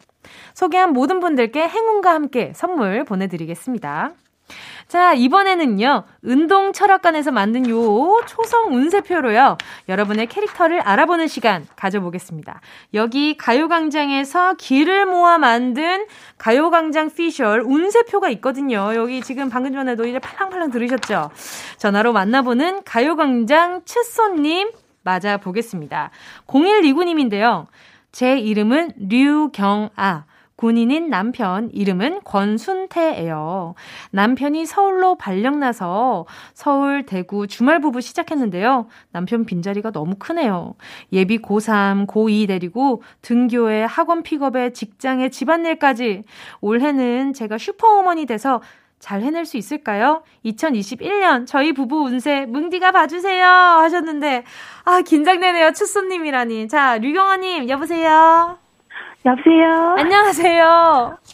소개한 모든 분들께 행운과 함께 선물 보내드리겠습니다. 자, 이번에는요, 운동 철학관에서 만든 요 초성 운세표로요, 여러분의 캐릭터를 알아보는 시간 가져보겠습니다. 여기 가요광장에서 길을 모아 만든 가요광장 피셜 운세표가 있거든요. 여기 지금 방금 전에도 이제 팔랑팔랑 들으셨죠? 전화로 만나보는 가요광장 츠손님 맞아보겠습니다. 0129님인데요. 제 이름은 류경아. 군인인 남편 이름은 권순태예요. 남편이 서울로 발령나서 서울, 대구 주말 부부 시작했는데요. 남편 빈자리가 너무 크네요. 예비 고3, 고2 데리고 등교에 학원 픽업에 직장에 집안일까지 올해는 제가 슈퍼우먼이 돼서 잘 해낼 수 있을까요? 2021년 저희 부부 운세 뭉디가 봐주세요 하셨는데 아 긴장되네요 추수님이라니 자 류경아님 여보세요 여보세요? 안녕하세요.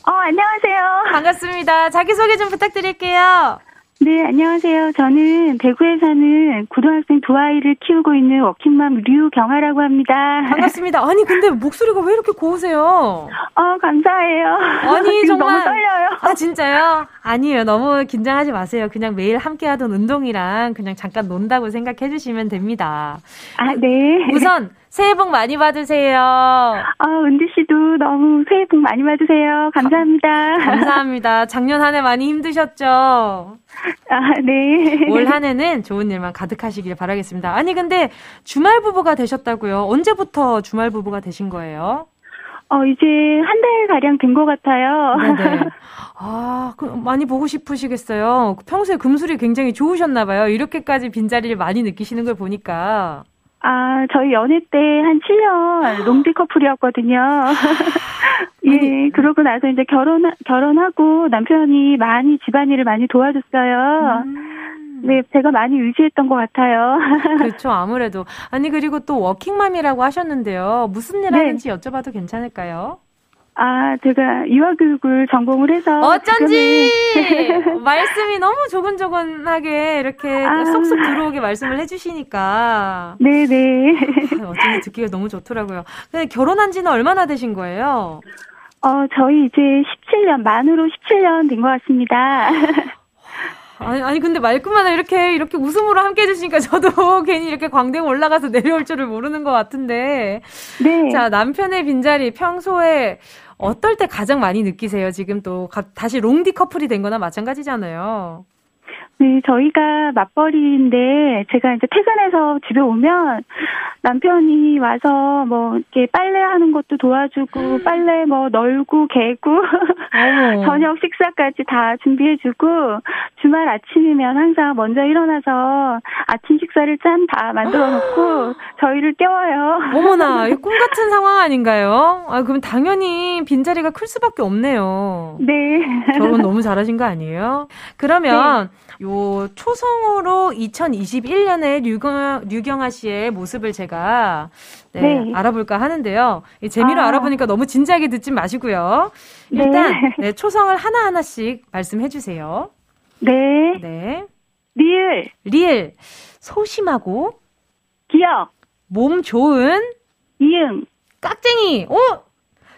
어, 안녕하세요. 반갑습니다. 자기소개 좀 부탁드릴게요. 네, 안녕하세요. 저는 대구에 사는 고등학생 두 아이를 키우고 있는 워킹맘 류경아라고 합니다. 반갑습니다. 아니, 근데 목소리가 왜 이렇게 고우세요? 어, 감사해요. 아니, 정말. 너무 떨려요. 아, 진짜요? 아니에요. 너무 긴장하지 마세요. 그냥 매일 함께 하던 운동이랑 그냥 잠깐 논다고 생각해 주시면 됩니다. 아, 네. 우선, 새해 복 많이 받으세요. 아, 은지 씨도 너무 새해 복 많이 받으세요. 감사합니다. 감사합니다. 작년 한 해 많이 힘드셨죠? 아, 네. 올 한 해는 좋은 일만 가득하시길 바라겠습니다. 아니, 근데 주말 부부가 되셨다고요? 언제부터 주말 부부가 되신 거예요? 어, 이제 한 달 가량 된 것 같아요. 네네. 아, 그 많이 보고 싶으시겠어요. 평소에 금술이 굉장히 좋으셨나 봐요. 이렇게까지 빈자리를 많이 느끼시는 걸 보니까. 아, 저희 연애 때 한 7년 롱디 커플이었거든요. 예, 그러고 나서 이제 결혼, 결혼하고 남편이 많이 집안일을 많이 도와줬어요. 음. 네, 제가 많이 의지했던 것 같아요. 그렇죠, 아무래도. 아니, 그리고 또 워킹맘이라고 하셨는데요. 무슨 일 네. 하는지 여쭤봐도 괜찮을까요? 아, 제가 유아교육을 전공을 해서. 어쩐지! 말씀이 너무 조근조근하게 이렇게 아. 쏙쏙 들어오게 말씀을 해주시니까. 네네. 아, 어쩐지 듣기가 너무 좋더라고요. 근데 결혼한 지는 얼마나 되신 거예요? 어, 저희 이제 17년, 만으로 17년 된 것 같습니다. 아니, 아니, 근데 말끝마다 이렇게, 이렇게 웃음으로 함께 해주시니까 저도 괜히 이렇게 광대에 올라가서 내려올 줄을 모르는 것 같은데. 네. 자, 남편의 빈자리 평소에 어떨 때 가장 많이 느끼세요? 지금 또 다시 롱디 커플이 된 거나 마찬가지잖아요. 네, 저희가 맞벌이인데 제가 이제 퇴근해서 집에 오면 남편이 와서 뭐 이렇게 빨래하는 것도 도와주고 음. 빨래 뭐 널고 개고 저녁 식사까지 다 준비해주고 주말 아침이면 항상 먼저 일어나서 아침 식사를 짠 다 만들어놓고 저희를 깨워요. 어머나, 꿈 같은 상황 아닌가요? 아 그럼 당연히 빈자리가 클 수밖에 없네요. 네. 결혼 너무 잘하신 거 아니에요? 그러면 네. 요 초성으로 2021년에 류경, 류경아 씨의 모습을 제가 네, 네. 알아볼까 하는데요. 재미로 아. 알아보니까 너무 진지하게 듣지 마시고요. 일단 네. 네, 초성을 하나 하나씩 말씀해 주세요. 네. 네. 리을. 리을. 소심하고 기억. 몸 좋은 이응. 깍쟁이. 오!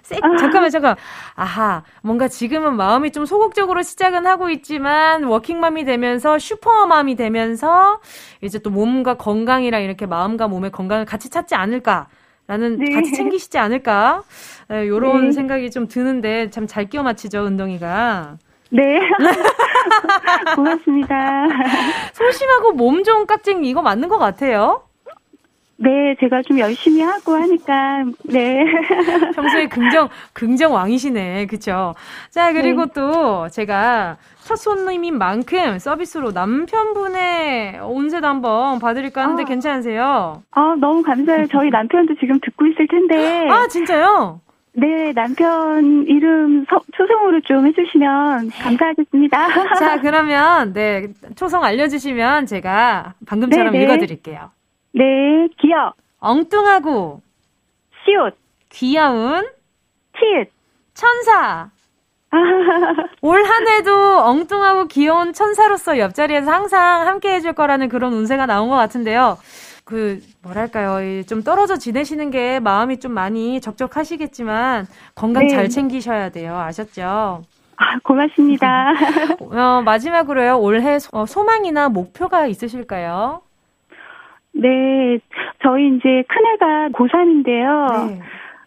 세, 아. 잠깐만, 잠깐. 아하, 뭔가 지금은 마음이 좀 소극적으로 시작은 하고 있지만, 워킹맘이 되면서, 슈퍼맘이 되면서, 이제 또 몸과 건강이랑 이렇게 마음과 몸의 건강을 같이 찾지 않을까. 라는, 네. 같이 챙기시지 않을까. 네, 요런 네. 생각이 좀 드는데, 참 잘 끼워 맞히죠, 은동이가. 네. 고맙습니다. 소심하고 몸 좋은 깍쟁이 이거 맞는 것 같아요? 네, 제가 좀 열심히 하고 하니까, 네. 평소에 긍정, 긍정 왕이시네. 그쵸? 자, 그리고 네. 또 제가 첫 손님인 만큼 서비스로 남편분의 온세도 한번 봐드릴까 하는데 아. 괜찮으세요? 아, 너무 감사해요. 저희 남편도 지금 듣고 있을 텐데. 아, 진짜요? 네, 남편 이름 서, 초성으로 좀 해주시면 감사하겠습니다. 자, 그러면, 네, 초성 알려주시면 제가 방금처럼 네네. 읽어드릴게요. 네, 기억. 엉뚱하고. 시옷. 귀여운. 치읓. 천사. 올 한 해도 엉뚱하고 귀여운 천사로서 옆자리에서 항상 함께 해줄 거라는 그런 운세가 나온 것 같은데요. 그, 뭐랄까요. 좀 떨어져 지내시는 게 마음이 좀 많이 적적하시겠지만 건강 네. 잘 챙기셔야 돼요. 아셨죠? 아, 고맙습니다. 어, 마지막으로요. 올해 소, 소망이나 목표가 있으실까요? 네, 저희 이제 큰애가 고3인데요. 네.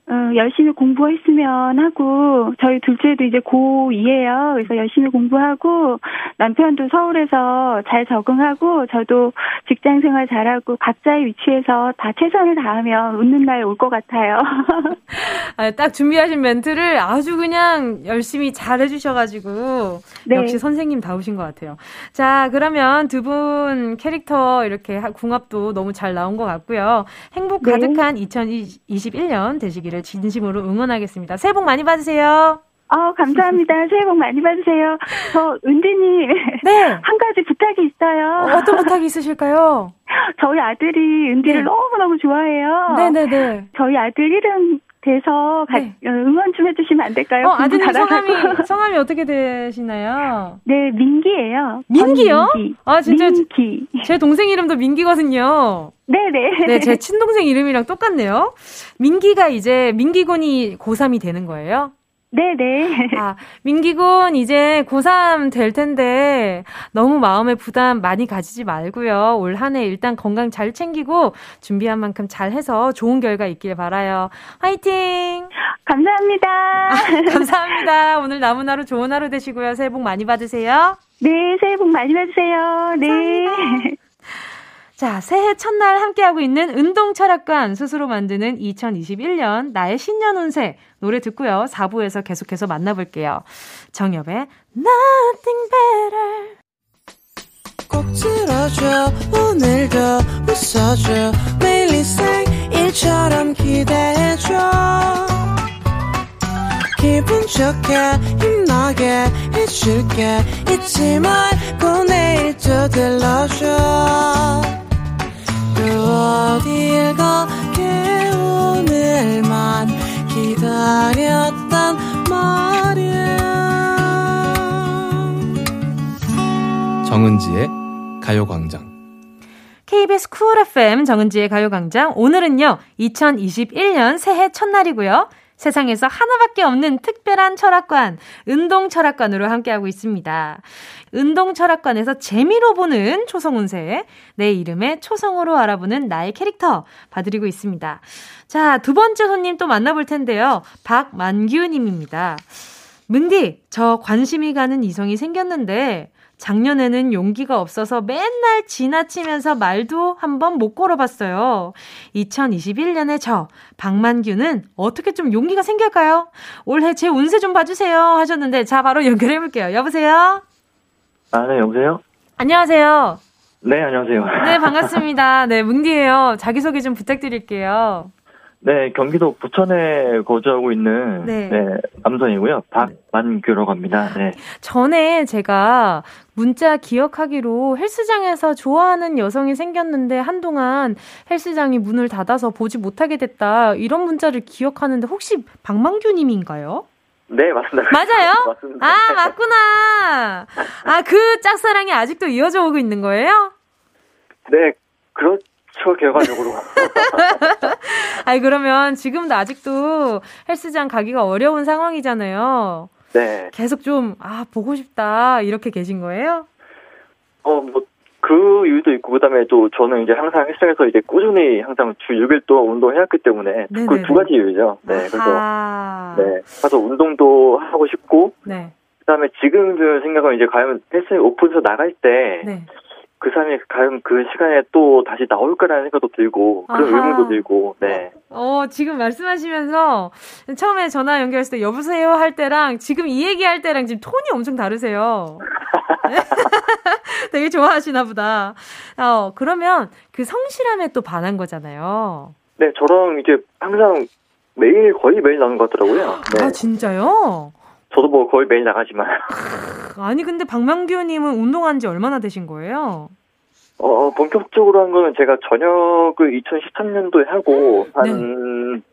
어, 열심히 공부했으면 하고, 저희 둘째도 이제 고2예요. 그래서 열심히 공부하고, 남편도 서울에서 잘 적응하고, 저도 직장 생활 잘하고, 각자의 위치에서 다 최선을 다하면 웃는 날 올 것 같아요. 아, 딱 준비하신 멘트를 아주 그냥 열심히 잘 해주셔가지고, 네. 역시 선생님 다우신 것 같아요. 자, 그러면 두 분 캐릭터 이렇게 궁합도 너무 잘 나온 것 같고요. 행복 네. 가득한 네. 2021년 되시기를 되기를 진심으로 응원하겠습니다. 새해 복 많이 받으세요. 어, 감사합니다. 새해 복 많이 받으세요. 저, 은디님. 네. 한 가지 부탁이 있어요. 어, 떤 부탁이 있으실까요? 저희 아들이 은디를 네. 너무너무 좋아해요. 네네네. 저희 아들 이름 돼서 가, 네. 어, 응원 좀 해주시면 안 될까요? 어, 아드님. 성함이, 성함이 어떻게 되시나요? 네, 민기예요. 민기요? 권민기. 아, 진짜 민기. 제 동생 이름도 민기거든요. 네네. 네, 제 친동생 이름이랑 똑같네요. 민기가 이제, 민기군이 고3이 되는 거예요? 네네. 아, 민기군 이제 고3 될 텐데 너무 마음에 부담 많이 가지지 말고요. 올 한 해 일단 건강 잘 챙기고 준비한 만큼 잘 해서 좋은 결과 있길 바라요. 화이팅! 감사합니다. 감사합니다. 오늘 남은 하루 좋은 하루 되시고요. 새해 복 많이 받으세요. 네, 새해 복 많이 받으세요. 네. 자, 새해 첫날 함께하고 있는 운동 철학관 스스로 만드는 2021년 나의 신년 운세 노래 듣고요. 4부에서 계속해서 만나볼게요. 정엽의 Nothing Better. 꼭 들어줘 오늘도 웃어줘 매일 일상일처럼 기대해줘 기분 좋게 힘나게 해줄게 잊지 말고 내일 또 들러줘 또 어딜 가게 오늘만 기다렸단 말이야 정은지의 가요광장. KBS 쿨 FM 정은지의 가요광장. 오늘은요, 2021년 새해 첫날이고요. 세상에서 하나밖에 없는 특별한 철학관, 운동 철학관으로 함께하고 있습니다. 운동 철학관에서 재미로 보는 초성운세, 내 이름의 초성으로 알아보는 나의 캐릭터 봐드리고 있습니다. 자, 두 번째 손님 또 만나볼 텐데요. 박만규님입니다. 문디, 저 관심이 가는 이성이 생겼는데, 작년에는 용기가 없어서 맨날 지나치면서 말도 한번 못 걸어봤어요. 2021년에 저, 박만규는 어떻게 좀 용기가 생길까요? 올해 제 운세 좀 봐주세요. 하셨는데, 자, 바로 연결해볼게요. 여보세요? 아, 네, 여보세요? 안녕하세요. 네, 안녕하세요. 네, 반갑습니다. 네, 뭉디예요. 자기소개 좀 부탁드릴게요. 네, 경기도 부천에 거주하고 있는 네. 네. 남성이고요. 박만규라고 합니다. 네. 전에 제가 문자 기억하기로 헬스장에서 좋아하는 여성이 생겼는데 한동안 헬스장이 문을 닫아서 보지 못하게 됐다. 이런 문자를 기억하는데 혹시 박만규 님인가요? 네, 맞습니다. 맞아요? 맞습니다. 아, 맞구나. 아, 그 짝사랑이 아직도 이어져 오고 있는 거예요? 네, 그렇 죠, 결과적으로. 아니, 그러면 지금도 아직도 헬스장 가기가 어려운 상황이잖아요. 네. 계속 좀, 아, 보고 싶다. 이렇게 계신 거예요? 어, 뭐, 그 이유도 있고, 그 다음에 또 저는 이제 항상 헬스장에서 이제 꾸준히 항상 주 6일 동안 운동해왔기 때문에. 그 두 가지 이유죠. 네, 그래서, 아하. 네. 가서 운동도 하고 싶고, 네. 그 다음에 지금 그 생각은 이제 과연 헬스장 오픈해서 나갈 때, 네. 그 사람이 과연 그 시간에 또 다시 나올까라는 생각도 들고 그런 아하. 의문도 들고 네. 어, 지금 말씀하시면서 처음에 전화 연결했을 때 여보세요 할 때랑 지금 이 얘기 할 때랑 지금 톤이 엄청 다르세요. 되게 좋아하시나 보다. 어, 그러면 그 성실함에 또 반한 거잖아요. 네, 저랑 이제 항상 매일 거의 매일 나오는 것 같더라고요. 네. 아, 진짜요? 저도 뭐 거의 매일 나가지만 아니, 근데 박명규님은 운동한 지 얼마나 되신 거예요? 어 본격적으로 한 거는 제가 전역을 2013년도에 하고 한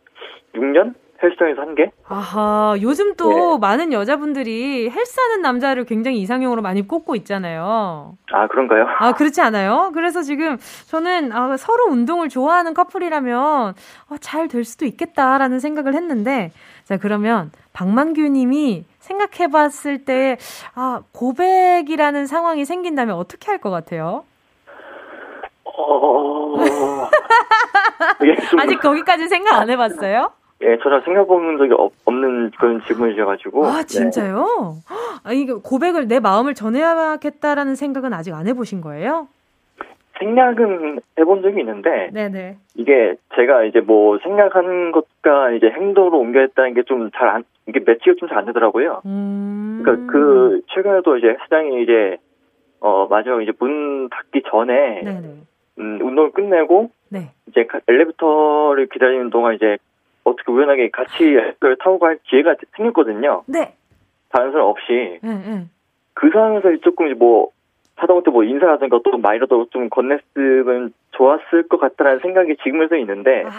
6년 헬스장에서 한 게. 아하, 요즘 또 네. 많은 여자분들이 헬스하는 남자를 굉장히 이상형으로 많이 꼽고 있잖아요. 아 그런가요? 아, 그렇지 않아요? 그래서 지금 저는 아, 서로 운동을 좋아하는 커플이라면 어, 잘될 수도 있겠다라는 생각을 했는데, 자, 그러면 박만규 님이 생각해 봤을 때, 아, 고백이라는 상황이 생긴다면 어떻게 할 것 같아요? 어. 좀 아직 거기까지 생각 안 해봤어요? 예, 전혀 생각해본 적이 없, 없는 그런 질문이셔가지고. 아, 네. 진짜요? 아, 이게 고백을 내 마음을 전해야겠다라는 생각은 아직 안 해보신 거예요? 생략은 해본 적이 있는데 네네. 이게 제가 이제 뭐 생각하는 것과 이제 행동으로 옮겨했다는 게 좀 잘 안, 이게 매치가 좀 잘 안 되더라고요. 음. 그러니까 그 최근에도 이제 헬스장이 이제 어 마지막 이제 문 닫기 전에 네네. 음, 운동을 끝내고 네. 이제 가- 엘리베이터를 기다리는 동안 이제 어떻게 우연하게 같이 엘리베이터를 타고 갈 기회가 생겼거든요. 네. 다른 사람 없이 네, 네. 그 상황에서 조금 이제 뭐 하다못해 뭐 인사라든가 또 말이라도 좀 건넸으면 좋았을 것 같다라는 생각이 지금에서 있는데 아.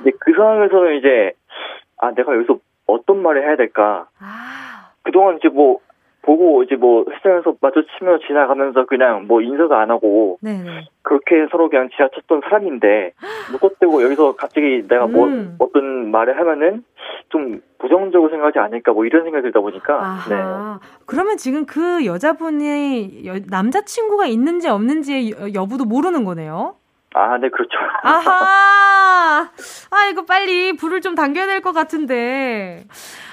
이제 그 상황에서는 이제 아 내가 여기서 어떤 말을 해야 될까. 아, 그동안 이제 뭐 보고 이제 뭐 헬스장에서 마주치며 지나가면서 그냥 뭐 인사도 안 하고 네네. 그렇게 서로 그냥 지나쳤던 사람인데 무것대고 여기서 갑자기 내가 뭐 음. 어떤 말을 하면은 좀 부정적으로 생각하지 않을까 뭐 이런 생각이 들다 보니까 네. 아하. 그러면 지금 그 여자분이 여- 남자친구가 있는지 없는지의 여- 여부도 모르는 거네요? 아, 네, 그렇죠. 아하! 아, 이거 빨리 불을 좀 당겨야 될 것 같은데.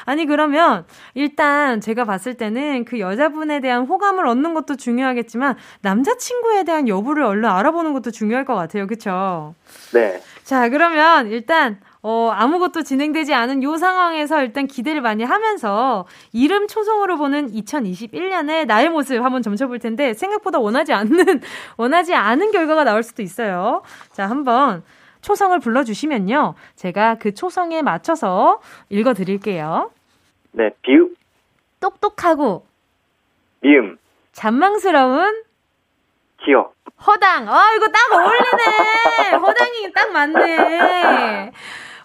아니, 그러면, 일단 제가 봤을 때는 그 여자분에 대한 호감을 얻는 것도 중요하겠지만, 남자친구에 대한 여부를 얼른 알아보는 것도 중요할 것 같아요. 그쵸? 네. 자, 그러면 일단, 어, 아무것도 진행되지 않은 요 상황에서 일단 기대를 많이 하면서 이름 초성으로 보는 2021년의 나의 모습 한번 점쳐볼 텐데 생각보다 원하지 않는, 원하지 않은 결과가 나올 수도 있어요. 자, 한번 초성을 불러주시면요. 제가 그 초성에 맞춰서 읽어드릴게요. 네, 비읍, 똑똑하고 미음, 잔망스러운 기억. 허당. 아, 이거 딱 어울리네. 허당이 딱 맞네.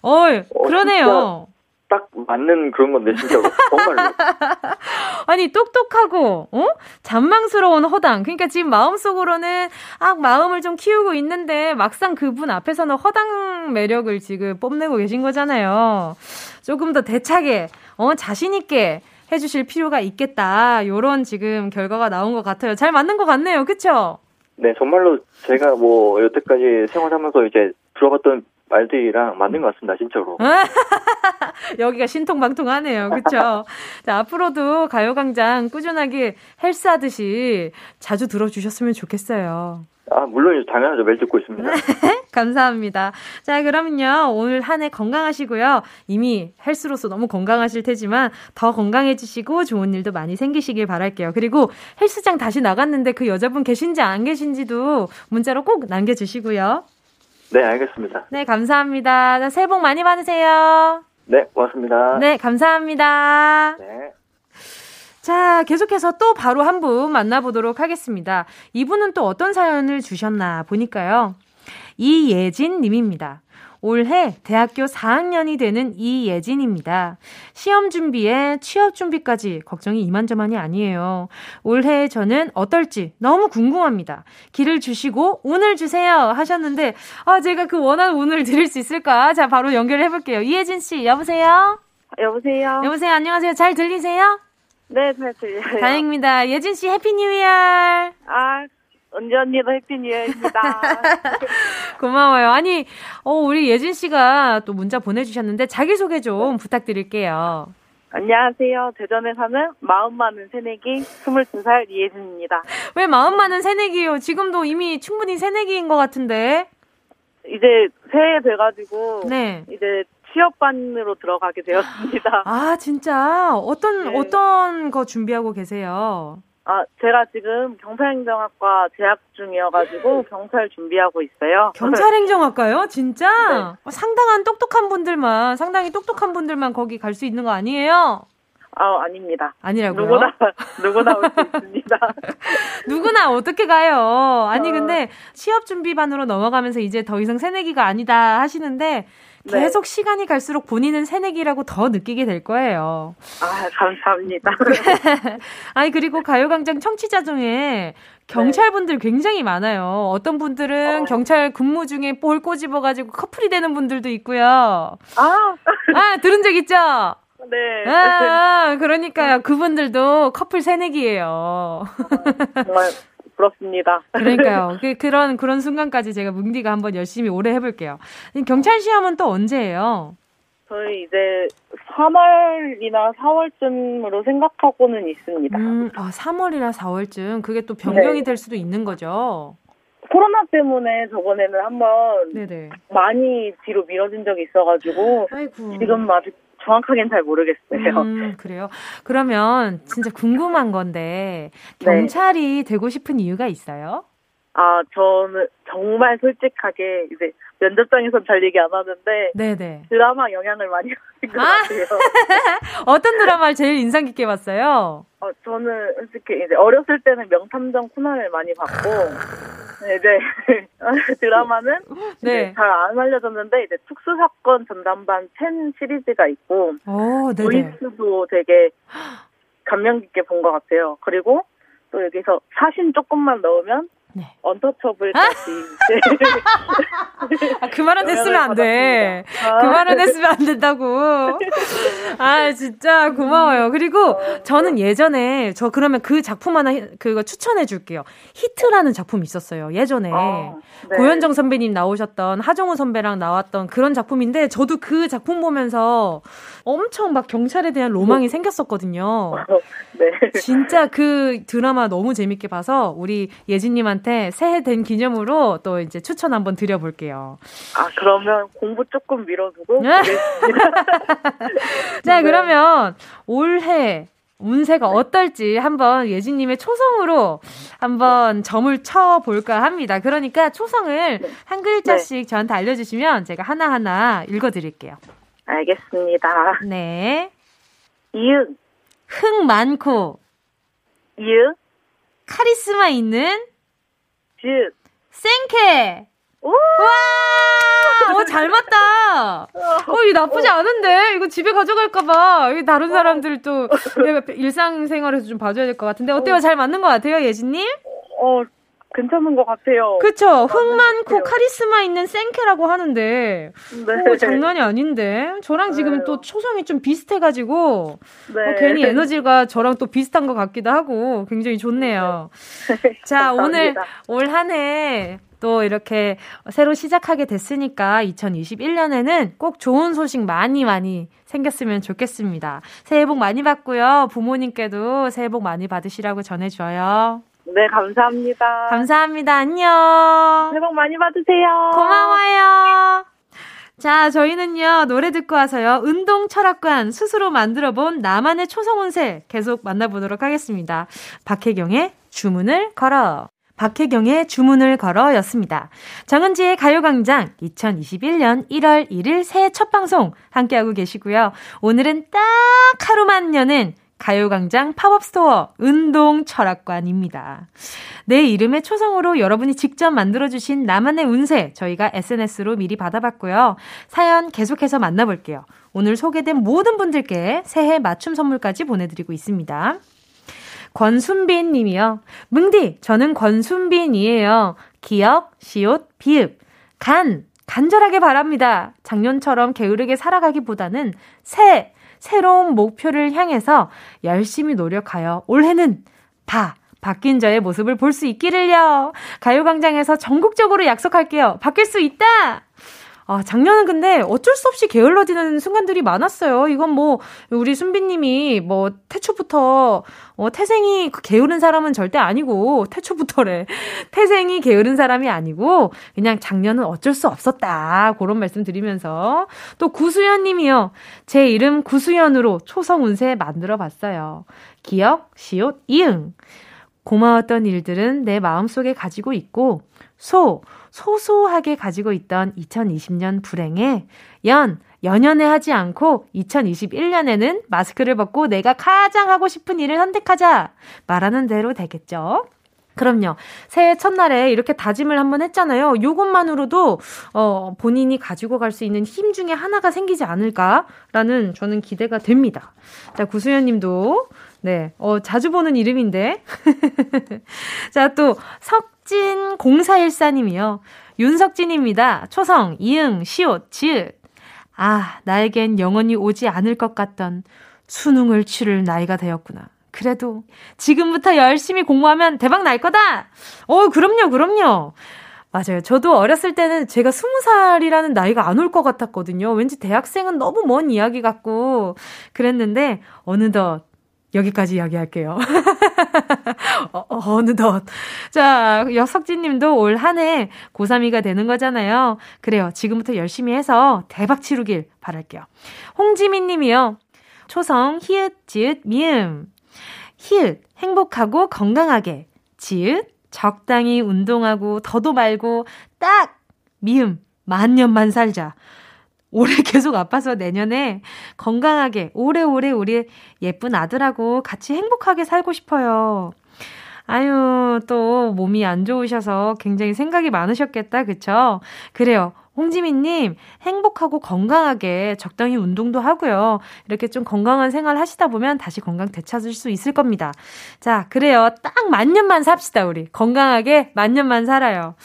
어이, 그러네요. 딱 맞는 그런 건데, 진짜로. 정말로. 아니, 똑똑하고, 어? 잔망스러운 허당. 그러니까 지금 마음속으로는, 아, 마음을 좀 키우고 있는데, 막상 그분 앞에서는 허당 매력을 지금 뽐내고 계신 거잖아요. 조금 더 대차게, 어, 자신 있게 해주실 필요가 있겠다. 요런 지금 결과가 나온 것 같아요. 잘 맞는 것 같네요. 그쵸? 네, 정말로 제가 뭐, 여태까지 생활하면서 이제 들어봤던 말들이랑 맞는 것 같습니다, 진짜로. 여기가 신통방통하네요. 그쵸? 자, 앞으로도 가요광장 꾸준하게 헬스하듯이 자주 들어주셨으면 좋겠어요. 아, 물론 당연하죠. 매일 듣고 있습니다. 감사합니다. 자, 그러면요. 오늘 한 해 건강하시고요. 이미 헬스로서 너무 건강하실 테지만 더 건강해지시고 좋은 일도 많이 생기시길 바랄게요. 그리고 헬스장 다시 나갔는데 그 여자분 계신지 안 계신지도 문자로 꼭 남겨주시고요. 네, 알겠습니다. 네, 감사합니다. 자, 새해 복 많이 받으세요. 네, 고맙습니다. 네, 감사합니다. 네. 자, 계속해서 또 바로 한 분 만나보도록 하겠습니다. 이분은 또 어떤 사연을 주셨나 보니까요. 이예진 님입니다. 올해 대학교 4학년이 되는 이예진입니다. 시험 준비에 취업 준비까지 걱정이 이만저만이 아니에요. 올해 저는 어떨지 너무 궁금합니다. 길을 주시고 운을 주세요 하셨는데 아 제가 그 원하는 운을 드릴 수 있을까? 자 바로 연결해 볼게요. 이예진 씨 여보세요? 여보세요? 여보세요 안녕하세요. 잘 들리세요? 네, 잘 들려요. 다행입니다. 예진 씨 Happy New Year. 아, 은지 언니도 Happy New Year입니다. 고마워요. 아니, 어, 우리 예진 씨가 또 문자 보내주셨는데 자기소개 좀 부탁드릴게요. 안녕하세요. 대전에 사는 마음 많은 새내기 22살 이혜진입니다. 왜 마음 많은 새내기요? 지금도 이미 충분히 새내기인 것 같은데. 이제 새해 돼가지고 네. 이제 취업반으로 들어가게 되었습니다. 아, 진짜? 어떤, 네. 어떤 거 준비하고 계세요? 아, 제가 지금 경찰행정학과 재학 중이어가지고 경찰 준비하고 있어요. 경찰행정학과요? 진짜? 네. 어, 상당한 똑똑한 분들만, 상당히 똑똑한 분들만 거기 갈 수 있는 거 아니에요? 아, 아닙니다. 아니라고요? 누구나, 누구나 올 수 있습니다. 누구나 어떻게 가요? 아니 어. 근데 취업 준비반으로 넘어가면서 이제 더 이상 새내기가 아니다 하시는데 네. 계속 시간이 갈수록 본인은 새내기라고 더 느끼게 될 거예요. 아, 감사합니다. 아니 그리고 가요광장 청취자 중에 경찰분들 굉장히 많아요. 어떤 분들은 어. 경찰 근무 중에 볼 꼬집어가지고 커플이 되는 분들도 있고요. 아, 아 들은 적 있죠? 네. 아, 그러니까요. 그분들도 커플 새내기예요. 정말 부럽습니다. 그러니까요. 그, 그런, 그런 순간까지 제가 뭉디가 한번 열심히 오래 해볼게요. 경찰 시험은 또 언제예요? 저희 이제 3월이나 4월쯤으로 생각하고는 있습니다. 음, 아, 3월이나 4월쯤. 그게 또 변경이 네. 될 수도 있는 거죠? 코로나 때문에 저번에는 한번 네네. 많이 뒤로 미뤄진 적이 있어가지고 아이고. 지금 아직 정확하게는 잘 모르겠어요. 음, 그래요. 그러면 진짜 궁금한 건데, 네. 경찰이 되고 싶은 이유가 있어요? 아, 저는 정말 솔직하게 이제 면접장에선 잘 얘기 안 하는데 네네. 드라마 영향을 많이 받은 것 아. 같아요. 어떤 드라마를 제일 인상 깊게 봤어요? 어, 저는 솔직히 이제 어렸을 때는 명탐정 코난을 많이 봤고 네, 이제 드라마는 네. 잘안 알려졌는데 이제 특수 사건 전담반 10 시리즈가 있고 오. 보이스도 되게 감명 깊게 본 것 같아요. 그리고 또 여기서 사신 조금만 넣으면 네. 언터처블까지 아, 그 말은 했으면 안 돼. 받았습니다. 그 아. 말은 했으면 안 된다고. 아, 진짜 고마워요. 그리고 저는 예전에, 저 그러면 그 작품 하나, 히- 그거 추천해 줄게요. 히트라는 작품이 있었어요. 예전에. 아, 네. 고현정 선배님 나오셨던 하정우 선배랑 나왔던 그런 작품인데, 저도 그 작품 보면서 엄청 막 경찰에 대한 로망이 생겼었거든요. 네. 진짜 그 드라마 너무 재밌게 봐서 우리 예진님한테 새해 된 기념으로 또 이제 추천 한번 드려볼게요. 아 그러면 공부 조금 미뤄두고 네. 자, 네. 그러면 올해 운세가 어떨지 한번 예진님의 초성으로 한번 점을 쳐볼까 합니다. 그러니까 초성을 한 글자씩 저한테 알려주시면 제가 하나하나 읽어드릴게요. 알겠습니다. 네. 이응 흥 많고 이응 카리스마 있는 즈 생케! 오! 와! 어, 잘 맞다! 어, 이거 나쁘지 않은데? 이거 집에 가져갈까봐. 이거 다른 사람들 또 일상생활에서 좀 봐줘야 될 것 같은데. 어때요? 잘 맞는 것 같아요, 예진님? 어 괜찮은 것 같아요. 그쵸? 흥 많고. 카리스마 있는 생케라고 하는데. 네. 오, 장난이 아닌데? 저랑 지금 네. 또 초성이 좀 비슷해가지고. 네. 어, 괜히 에너지가 저랑 또 비슷한 것 같기도 하고. 굉장히 좋네요. 자, 오늘. 올 한 해 또 이렇게 새로 시작하게 됐으니까 2021년에는 꼭 좋은 소식 많이 많이 생겼으면 좋겠습니다. 새해 복 많이 받고요. 부모님께도 새해 복 많이 받으시라고 전해줘요. 네 감사합니다. 감사합니다. 안녕. 새해 복 많이 받으세요. 고마워요. 자, 저희는요, 노래 듣고 와서요, 운동 철학관 스스로 만들어 본 나만의 초성운세 계속 만나보도록 하겠습니다. 박혜경의 주문을 걸어. 박혜경의 주문을 걸어 였습니다. 정은지의 가요광장 2021년 1월 1일 새해 첫 방송 함께하고 계시고요. 오늘은 딱 하루만 여는 가요광장 팝업스토어 운동 철학관입니다. 내 이름의 초성으로 여러분이 직접 만들어주신 나만의 운세 저희가 SNS로 미리 받아봤고요. 사연 계속해서 만나볼게요. 오늘 소개된 모든 분들께 새해 맞춤 선물까지 보내드리고 있습니다. 권순빈 님이요. 은디, 저는 권순빈이에요. 기역, 시옷, 비읍. 간, 간절하게 바랍니다. 작년처럼 게으르게 살아가기보다는 새, 새로운 목표를 향해서 열심히 노력하여 올해는 바, 바뀐 저의 모습을 볼 수 있기를요. 가요광장에서 전국적으로 약속할게요. 바뀔 수 있다! 아, 작년은 근데 어쩔 수 없이 게을러지는 순간들이 많았어요. 이건 뭐, 우리 순비님이 뭐, 태초부터, 어, 태생이 게으른 사람은 절대 아니고, 태초부터래. 태생이 게으른 사람이 아니고, 그냥 작년은 어쩔 수 없었다. 그런 말씀 드리면서. 또 구수연 님이요. 제 이름 구수연으로 초성 운세 만들어 봤어요. 기억, 시옷, 이응. 고마웠던 일들은 내 마음속에 가지고 있고, 소, 소소하게 가지고 있던 2020년 불행에 연, 연연해 하지 않고 2021년에는 마스크를 벗고 내가 가장 하고 싶은 일을 선택하자. 말하는 대로 되겠죠? 그럼요. 새해 첫날에 이렇게 다짐을 한번 했잖아요. 요것만으로도, 어, 본인이 가지고 갈 수 있는 힘 중에 하나가 생기지 않을까라는 저는 기대가 됩니다. 자, 구수연 님도, 네, 어, 자주 보는 이름인데. 자, 또, 석 진 0414님이요. 윤석진입니다. 초성, 이응, 시옷, 지읒. 아, 나에겐 영원히 오지 않을 것 같던 수능을 치를 나이가 되었구나. 그래도 지금부터 열심히 공부하면 대박 날 거다! 어, 그럼요, 그럼요. 맞아요. 저도 어렸을 때는 제가 스무 살이라는 나이가 안 올 것 같았거든요. 왠지 대학생은 너무 먼 이야기 같고 그랬는데 어느덧 여기까지 이야기할게요. 어, 어느덧. 자, 역석진 님도 올 한 해 고3이가 되는 거잖아요. 그래요. 지금부터 열심히 해서 대박 치르길 바랄게요. 홍지민 님이요. 초성, 히읗, 지읒, 미음. 히읗, 행복하고 건강하게. 지읒, 적당히 운동하고 더도 말고 딱! 미음, 만년만 살자. 올해 계속 아파서 내년에 건강하게 오래오래 우리 예쁜 아들하고 같이 행복하게 살고 싶어요. 아유, 또 몸이 안 좋으셔서 굉장히 생각이 많으셨겠다, 그쵸? 그래요. 홍지민님, 행복하고 건강하게 적당히 운동도 하고요. 이렇게 좀 건강한 생활 하시다 보면 다시 건강 되찾을 수 있을 겁니다. 자, 그래요. 딱 만년만 삽시다, 우리. 건강하게 만년만 살아요.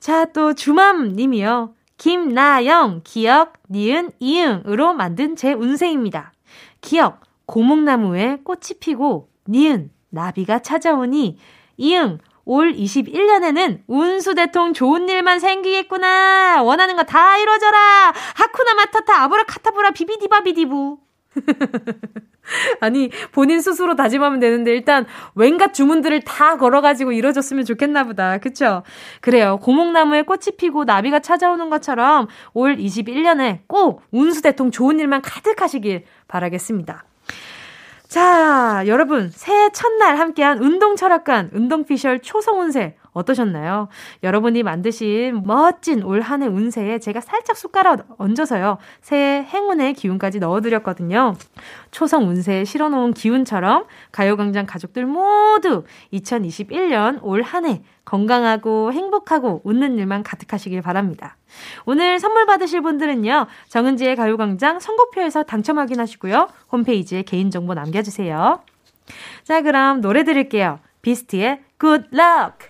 자, 또 주맘님이요. 김나영, 기억, 니은, 이응으로 만든 제 운세입니다. 기억, 고목나무에 꽃이 피고, 니은, 나비가 찾아오니, 이응, 올 21년에는 운수대통 좋은 일만 생기겠구나. 원하는 거 다 이루어져라. 하쿠나 마타타 아브라카타브라 비비디바비디부. 아니, 본인 스스로 다짐하면 되는데, 일단, 웬갓 주문들을 다 걸어가지고 이뤄졌으면 좋겠나 보다. 그쵸? 그래요. 고목나무에 꽃이 피고 나비가 찾아오는 것처럼 올 21년에 꼭 운수대통 좋은 일만 가득하시길 바라겠습니다. 자, 여러분, 새해 첫날 함께한 운동 철학관, 운동피셜 초성운세 어떠셨나요? 여러분이 만드신 멋진 올 한 해 운세에 제가 살짝 숟가락 얹어서요. 새해 행운의 기운까지 넣어드렸거든요. 초성 운세에 실어놓은 기운처럼 가요광장 가족들 모두 2021년 올 한 해 건강하고 행복하고 웃는 일만 가득하시길 바랍니다. 오늘 선물 받으실 분들은요. 정은지의 가요광장 선곡표에서 당첨 확인하시고요. 홈페이지에 개인정보 남겨주세요. 자, 그럼 노래 들을게요. 비스트의 Good Luck!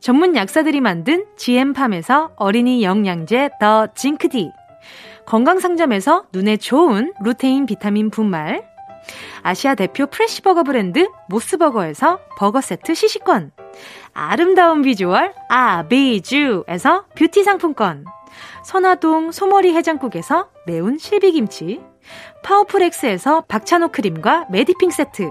전문 약사들이 만든 GM팜에서 어린이 영양제 더 징크디. 건강상점에서 눈에 좋은 루테인 비타민 분말. 아시아 대표 fresh 버거 브랜드 모스버거에서 버거 세트 시식권. 아름다운 비주얼 아비주에서 뷰티 상품권. 선화동 소머리 해장국에서 매운 실비김치. 파워풀엑스에서 박찬호 크림과 메디핑 세트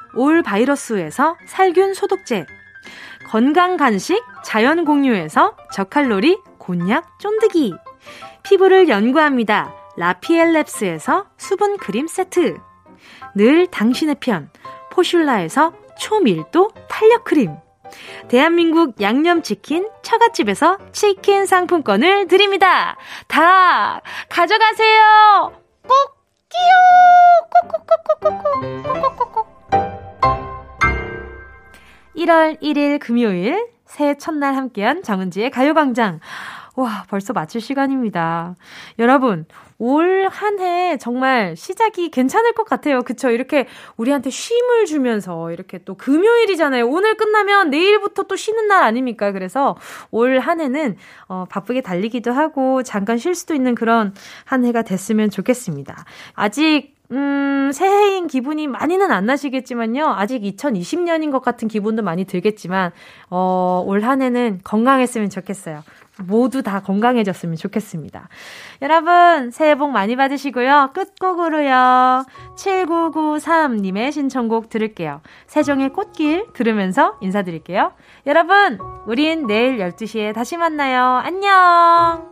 올 바이러스에서 살균 소독제, 건강 간식 자연 공유에서 저칼로리 곤약 쫀득이, 피부를 연구합니다. 라피엘랩스에서 수분 크림 세트, 늘 당신의 편 포슐라에서 초밀도 탄력 크림, 대한민국 양념치킨 처갓집에서 치킨 상품권을 드립니다. 다 가져가세요. 꼭 끼요. 꼭꼭꼭꼭꼭꼭 꼭꼭꼭. 1월 1일 금요일 새해 첫날 함께한 정은지의 가요광장. 와, 벌써 마칠 시간입니다. 여러분, 올 한 해 정말 시작이 괜찮을 것 같아요. 그쵸? 이렇게 우리한테 쉼을 주면서 이렇게 또 금요일이잖아요. 오늘 끝나면 내일부터 또 쉬는 날 아닙니까? 그래서 올 한 해는 어, 바쁘게 달리기도 하고 잠깐 쉴 수도 있는 그런 한 해가 됐으면 좋겠습니다. 아직 음, 새해인 기분이 많이는 안 나시겠지만요. 아직 2020년인 것 같은 기분도 많이 들겠지만, 어, 올 한 해는 건강했으면 좋겠어요. 모두 다 건강해졌으면 좋겠습니다. 여러분, 새해 복 많이 받으시고요. 끝곡으로요. 7993님의 신청곡 들을게요. 세종의 꽃길 들으면서 인사드릴게요. 여러분, 우린 내일 12시에 다시 만나요. 안녕!